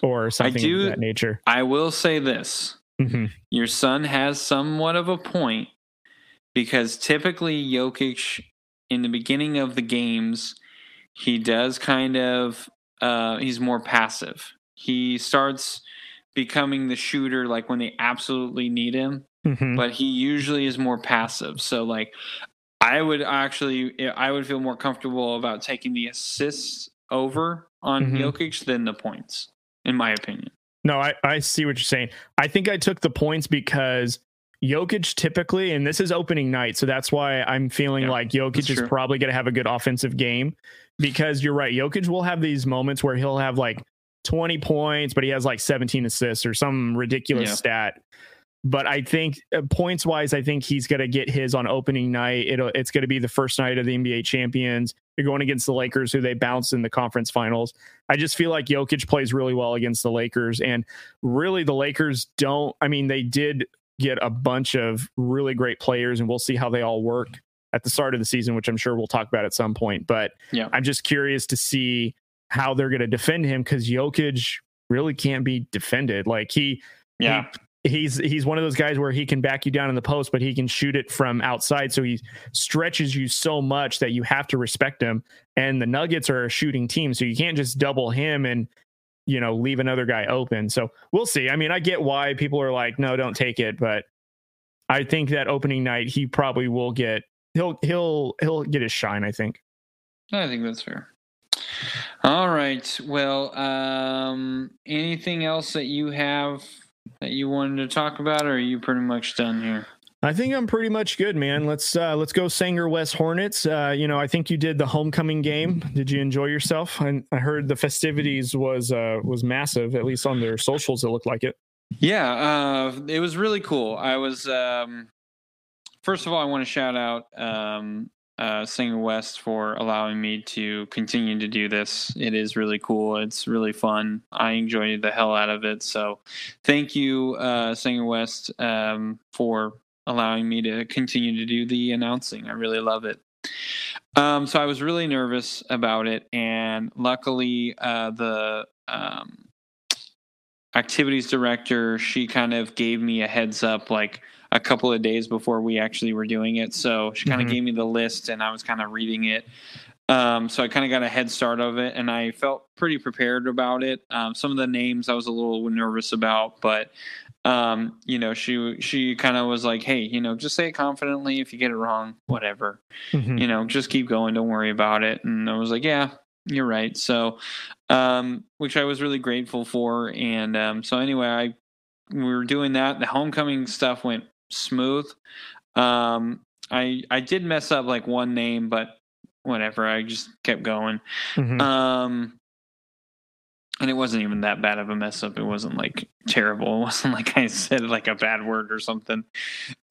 or something do- of that nature. I will say this: Mhm. your son has somewhat of a point because typically Jokic in the beginning of the games he does kind of uh, he's more passive. He starts becoming the shooter like when they absolutely need him, Mhm. but he usually is more passive. So like I would actually I would feel more comfortable about taking the assists over on Mhm. Jokic than the points, in my opinion. No, I, I see what you're saying. I think I took the points because Jokic typically, and this is opening night, so that's why I'm feeling Yeah, like Jokic is true. probably going to have a good offensive game. Because you're right, Jokic will have these moments where he'll have like 20 points, but he has like 17 assists or some ridiculous Yeah. stat. But I think uh, points wise, I think he's going to get his on opening night. It'll, it's going to be the first night of the NBA champions. You're going against the Lakers, who they bounced in the conference finals. I just feel like Jokic plays really well against the Lakers. And really, the Lakers don't, I mean, they did get a bunch of really great players, and we'll see how they all work at the start of the season, which I'm sure we'll talk about at some point. But Yeah. I'm just curious to see how they're going to defend him because Jokic really can't be defended. Like he, Yeah. he's he's one of those guys where he can back you down in the post, but he can shoot it from outside. So he stretches you so much that you have to respect him. And the Nuggets are a shooting team, so you can't just double him and you know leave another guy open. So we'll see. I mean, I get why people are like, no, don't take it, but I think that opening night he probably will get he'll he'll he'll get his shine. I think. I think that's fair. All right. Well, um, anything else that you have that you wanted to talk about, or are you pretty much done here? I think I'm pretty much good, man. Let's uh, let's go Sanger West Hornets. Uh, you know, I think you did the homecoming game. Did you enjoy yourself? I, I heard the festivities was uh, was massive. At least on their socials, it looked like it. Yeah, uh, it was really cool. I was um, first of all, I want to shout out um, uh, Sanger West for allowing me to continue to do this. It is really cool. It's really fun. I enjoyed the hell out of it. So, thank you, uh, Sanger West, um, for allowing me to continue to do the announcing. I really love it. Um, so I was really nervous about it, and luckily, uh, the um, activities director she kind of gave me a heads up like a couple of days before we actually were doing it so she kind of gave me the list and i was kind of reading it um, so i kind of got a head start of it and i felt pretty prepared about it um, some of the names i was a little nervous about but um, you know she she kind of was like hey you know just say it confidently if you get it wrong whatever Mhm. you know, just keep going. Don't worry about it. And I was like, yeah, you're right. So, um, which I was really grateful for. And um, so anyway, I we were doing that. The homecoming stuff went smooth. Um, I I did mess up like one name, but whatever. I just kept going. Mhm. Um, and it wasn't even that bad of a mess up. It wasn't like terrible. It wasn't like I said like a bad word or something.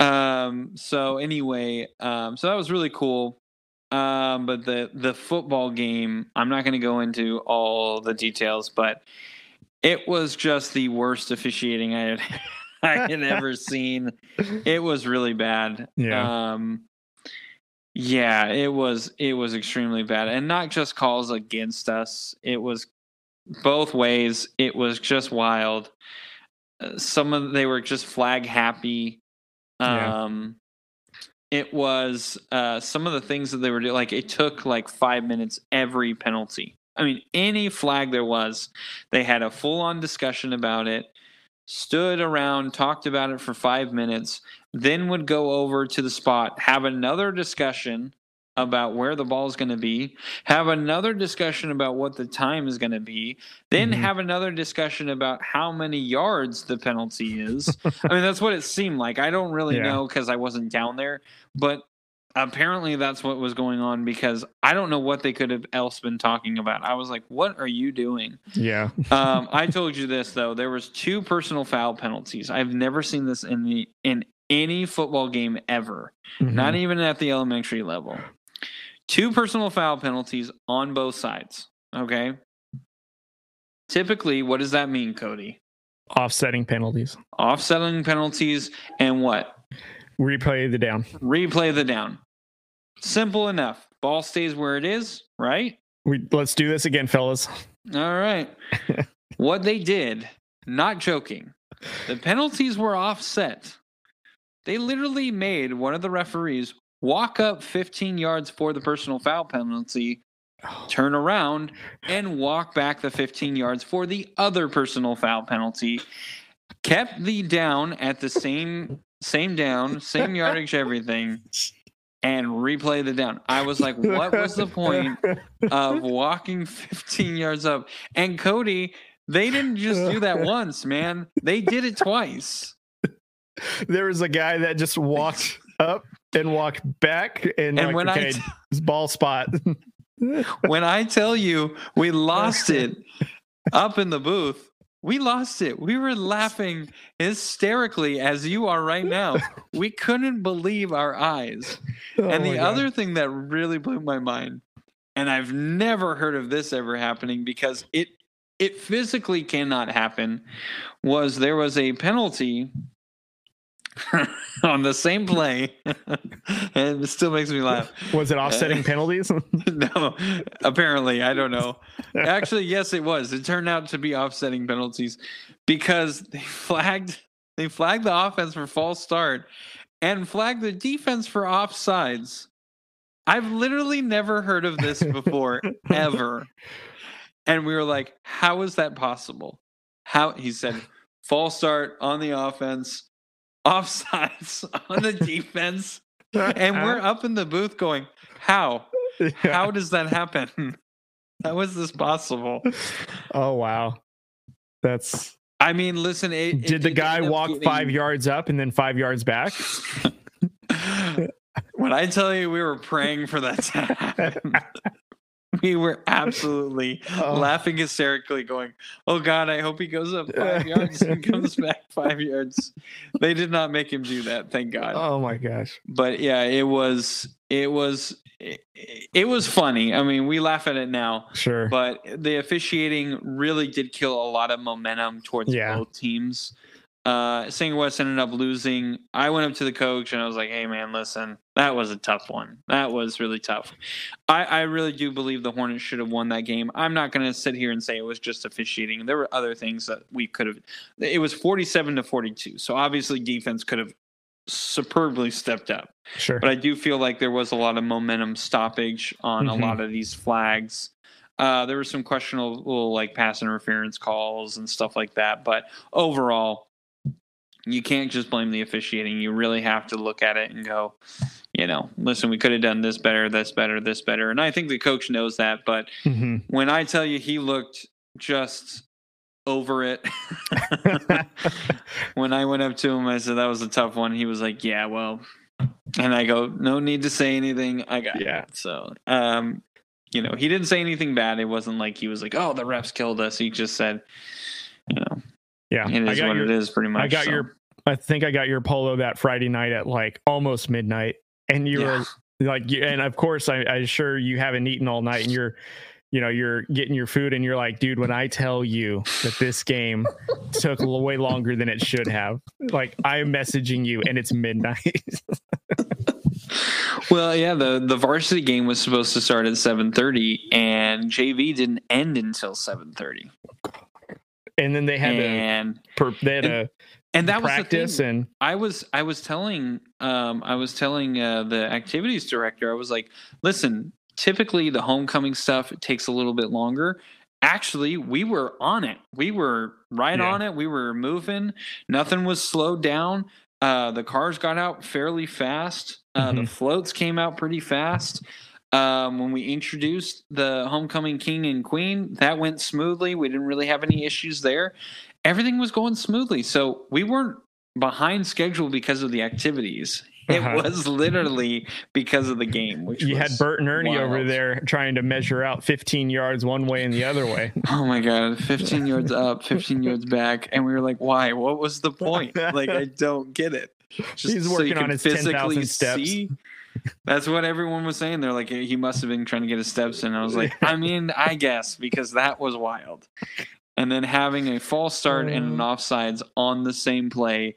Um, so anyway, um, so that was really cool. Um, but the the football game, I'm not going to go into all the details, but it was just the worst officiating I had I had ever seen. It was really bad. Yeah. Um, yeah, it was it was extremely bad, and not just calls against us. It was both ways. It was just wild. Uh, Some of they were just flag happy. Yeah. Um, it was uh, some of the things that they were doing. Like it took like five minutes every penalty. I mean, any flag there was, they had a full on discussion about it. Stood around, talked about it for five minutes, then would go over to the spot, have another discussion, about where the ball is going to be, have another discussion about what the time is going to be, then Mhm. have another discussion about how many yards the penalty is. I mean, that's what it seemed like. I don't really Yeah. know because I wasn't down there, but apparently that's what was going on because I don't know what they could have else been talking about. I was like, "What are you doing?" Yeah. um, I told you this though. There was two personal foul penalties. I've never seen this in the in any football game ever. Not Mhm. even at the elementary level. Two personal foul penalties on both sides. Okay. Typically, what does that mean, Cody? offsetting penalties. Offsetting penalties and what? Replay the down. Replay the down. Simple enough. Ball stays where it is, right? We let's do this again, fellas. All right. what they did, not joking, the penalties were offset. They literally made one of the referees walk up 15 yards for the personal foul penalty, oh. turn around, and walk back the 15 yards for the other personal foul penalty. Kept the down at the same same down, same yardage, everything, and replay the down. I was like, what was the point of walking 15 yards up. And Cody, they didn't just do that once, man. They did it twice. there was a guy that just walked up and walk back and, And like, when okay, I ball spot. when I tell you we lost it up in the booth, we lost it. We were laughing hysterically as you are right now. We couldn't believe our eyes. Oh and the God. other thing that really blew my mind, and I've never heard of this ever happening because it it physically cannot happen, was there was a penalty on the same play, and it still makes me laugh. was it offsetting penalties? no, apparently I don't know. Actually, yes, it was. It turned out to be offsetting penalties because they flagged they flagged the offense for false start and flagged the defense for offsides. I've literally never heard of this before ever. And we were like, "How is that possible?" How he said, "False start on the offense, offsides on the defense." And we're up in the booth going, "How? Yeah. How does that happen? How is this possible?" Oh wow. That's I mean, listen. It, it did the guy walk getting- five yards up and then five yards back? when I tell you we were praying for that to happen, we were absolutely Oh. laughing hysterically, going, "Oh God, I hope he goes up five yards and comes back five yards." They did not make him do that, thank God. Oh my gosh. But yeah, it was, it was, it, it was funny. I mean, we laugh at it now, Sure. but the officiating really did kill a lot of momentum towards Yeah. both teams. Uh, Sanger West ended up losing. I went up to the coach and I was like, "Hey, man, listen, that was a tough one. That was really tough. I, I really do believe the Hornets should have won that game. I'm not going to sit here and say it was just officiating. There were other things that we could have. It was 47 to 42, so obviously defense could have superbly stepped up. sure. But I do feel like there was a lot of momentum stoppage on Mhm. a lot of these flags. Uh, there were some questionable like pass interference calls and stuff like that. But overall, you can't just blame the officiating. You really have to look at it and go, you know, listen, we could have done this better, this better, this better. And I think the coach knows that. But Mhm. when I tell you he looked just over it. when I went up to him, I said that was a tough one. He was like, "Yeah, well," and I go, "No need to say anything. I got Yeah. it." So, um, you know, he didn't say anything bad. It wasn't like he was like, "Oh, the refs killed us." He just said, "You know, yeah. it I got what your it is." Pretty much. I got so. your I think I got your polo that Friday night at like almost midnight. And you Yeah. were like and of course I, I'm sure you haven't eaten all night and you're you know, you're getting your food and you're like, dude, when I tell you that this game took way longer than it should have, like I'm messaging you and it's midnight. Well, yeah, the the varsity game was supposed to start at seven thirty, and JV didn't end until seven thirty. Oh, and then they had And per, they had to and that was the thing. and I was I was telling um I was telling uh, the activities director I was like, listen, typically the homecoming stuff it takes a little bit longer. Actually, we were on it. We were right Yeah. on it. We were moving. Nothing was slowed down. Uh, the cars got out fairly fast. Uh, The Mhm. floats came out pretty fast. Um, when we introduced the homecoming king and queen, that went smoothly. We didn't really have any issues there. Everything was going smoothly. So we weren't behind schedule because of the activities. It Uh-huh. was literally because of the game. Which You had Bert and Ernie over there trying to measure out 15 yards one way and the other way. Oh my god, 15 yards up, 15 yards back. And we were like, why? What was the point? Like, I don't get it. Just He's so working can on his 10,000 steps. see? That's what everyone was saying. They're like, he must have been trying to get his steps in. I was like, I mean, I guess, because that was wild. And then having a false start and an Uh. offsides on the same play.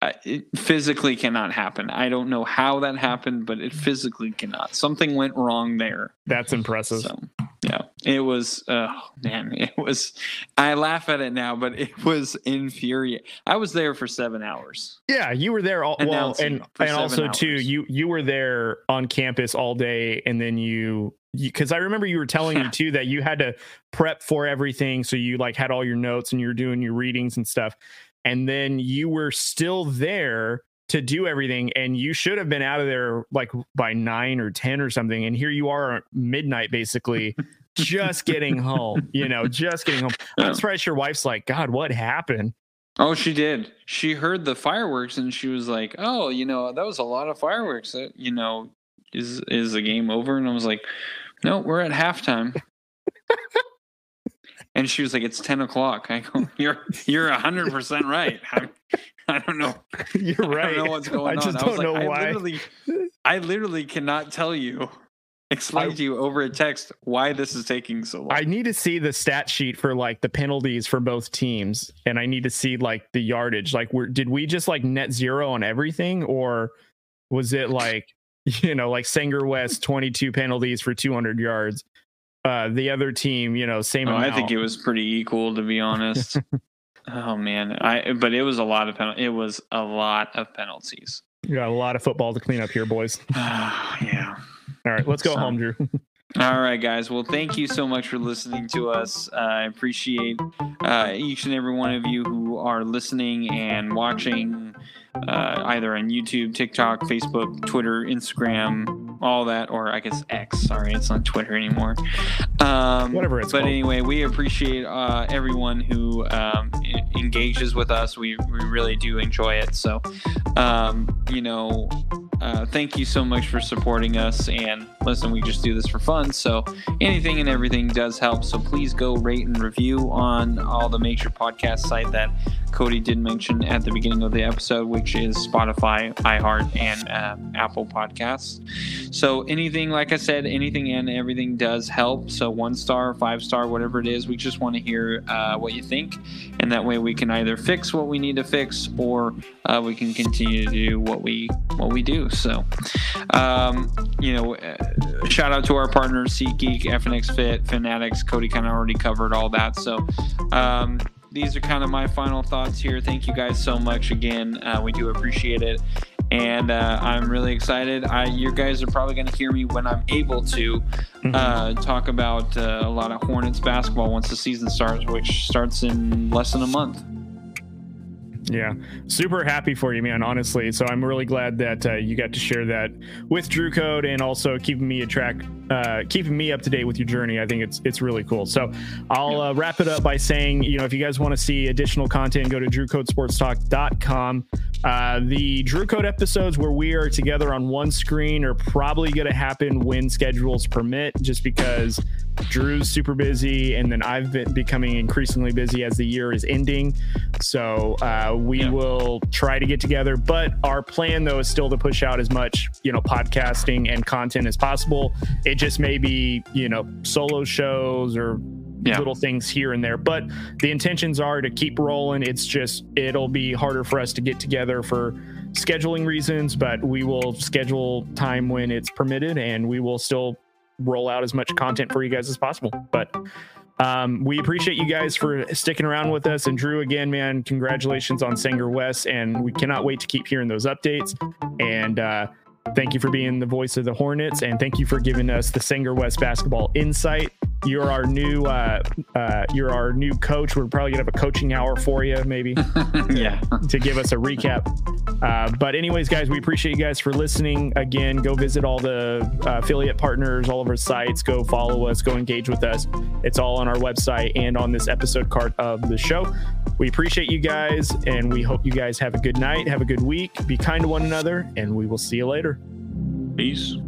It physically cannot happen. I don't know how that happened, but it physically cannot. Something went wrong there. That's impressive. So yeah, it was. Oh man, it was. I laugh at it now, but it was infuriating. I was there for seven hours. Yeah, you were there all well, and and also too, you you were there on campus all day, and then you because I remember you were telling me too that you had to prep for everything, so you like had all your notes and you were doing your readings and stuff, and then you were still there to do everything, and you should have been out of there like by nine or ten or something, and here you are at midnight basically. just getting home, you know, just getting home. I'm surprised your wife's like, God, what happened? Oh, she did. She heard the fireworks and she was like, "Oh, you know, that was a lot of fireworks. that You know, is is the game over?" And I was like, "No, we're at halftime." and she was like, "It's ten o'clock." I go, "You're you're hundred percent right." I, I don't know. You're right. I don't know what's going I just on. don't like, know I why. literally, I literally cannot tell you, explain I- to you over a text why this is taking so long. I need to see the stat sheet for like the penalties for both teams, and I need to see like the yardage. Like, were did we just like net zero on everything, or was it like you know like Sanger West twenty two penalties for two hundred yards? Uh, the other team, you know, same Oh, amount. I think it was pretty equal, to be honest. oh man, I but it was a lot of pen- It was a lot of penalties. You got a lot of football to clean up here, boys. yeah. All right, let's go So- home, Drew. All right, guys. Well, thank you so much for listening to us. Uh, I appreciate uh, each and every one of you who are listening and watching, uh, either on YouTube, TikTok, Facebook, Twitter, Instagram, all that, or I guess X. Sorry, it's not Twitter anymore. Um, Whatever it's But called. anyway, we appreciate uh, everyone who um, engages with us. We we really do enjoy it. So, um, you know, uh, thank you so much for supporting us. And listen, we just do this for fun. So anything and everything does help. So please go rate and review on all the major podcast site that Cody did mention at the beginning of the episode, which is Spotify, iHeart, and uh, Apple Podcasts. So anything, like I said, anything and everything does help. So one star, five star, whatever it is, we just want to hear uh, what you think, and that way we can either fix what we need to fix, or uh, we can continue to do what we what we do. So, um, you know, uh, shout out to our partners, SeatGeek, FNX Fit, Fanatics. Cody kind of already covered all that. So. Um, these are kind of my final thoughts here. Thank you guys so much again. Uh, we do appreciate it and uh, I'm really excited. I, you guys are probably going to hear me when I'm able to Mm-hmm. uh, talk about uh, a lot of Hornets basketball once the season starts, which starts in less than a month. Yeah, super happy for you, man. Honestly, so I'm really glad that uh, you got to share that with Drew Code and also keeping me a track, uh, keeping me up to date with your journey. I think it's it's really cool. So I'll uh, wrap it up by saying, you know, if you guys want to see additional content, go to DrewCodeSportsTalk.com. Uh, the Drew Code episodes where we are together on one screen are probably going to happen when schedules permit, just because Drew's super busy, and then I've been becoming increasingly busy as the year is ending. So uh, we Yeah. will try to get together, but our plan though is still to push out as much you know podcasting and content as possible. It just may be you know solo shows or Yeah. little things here and there, but the intentions are to keep rolling. It's just it'll be harder for us to get together for scheduling reasons, but we will schedule time when it's permitted, and we will still roll out as much content for you guys as possible. But um, we appreciate you guys for sticking around with us. And Drew, again, man, congratulations on Sanger West. And we cannot wait to keep hearing those updates. And uh, thank you for being the voice of the Hornets. And thank you for giving us the Sanger West basketball insight. you're our new uh, uh, you're our new coach. We're probably gonna have a coaching hour for you, maybe. yeah. to give us a recap. Uh, but anyways, guys, we appreciate you guys for listening. Again, go visit all the uh, affiliate partners, all of our sites. Go follow us. Go engage with us. It's all on our website and on this episode card of the show. We appreciate you guys, and we hope you guys have a good night, have a good week, be kind to one another, and we will see you later. Peace.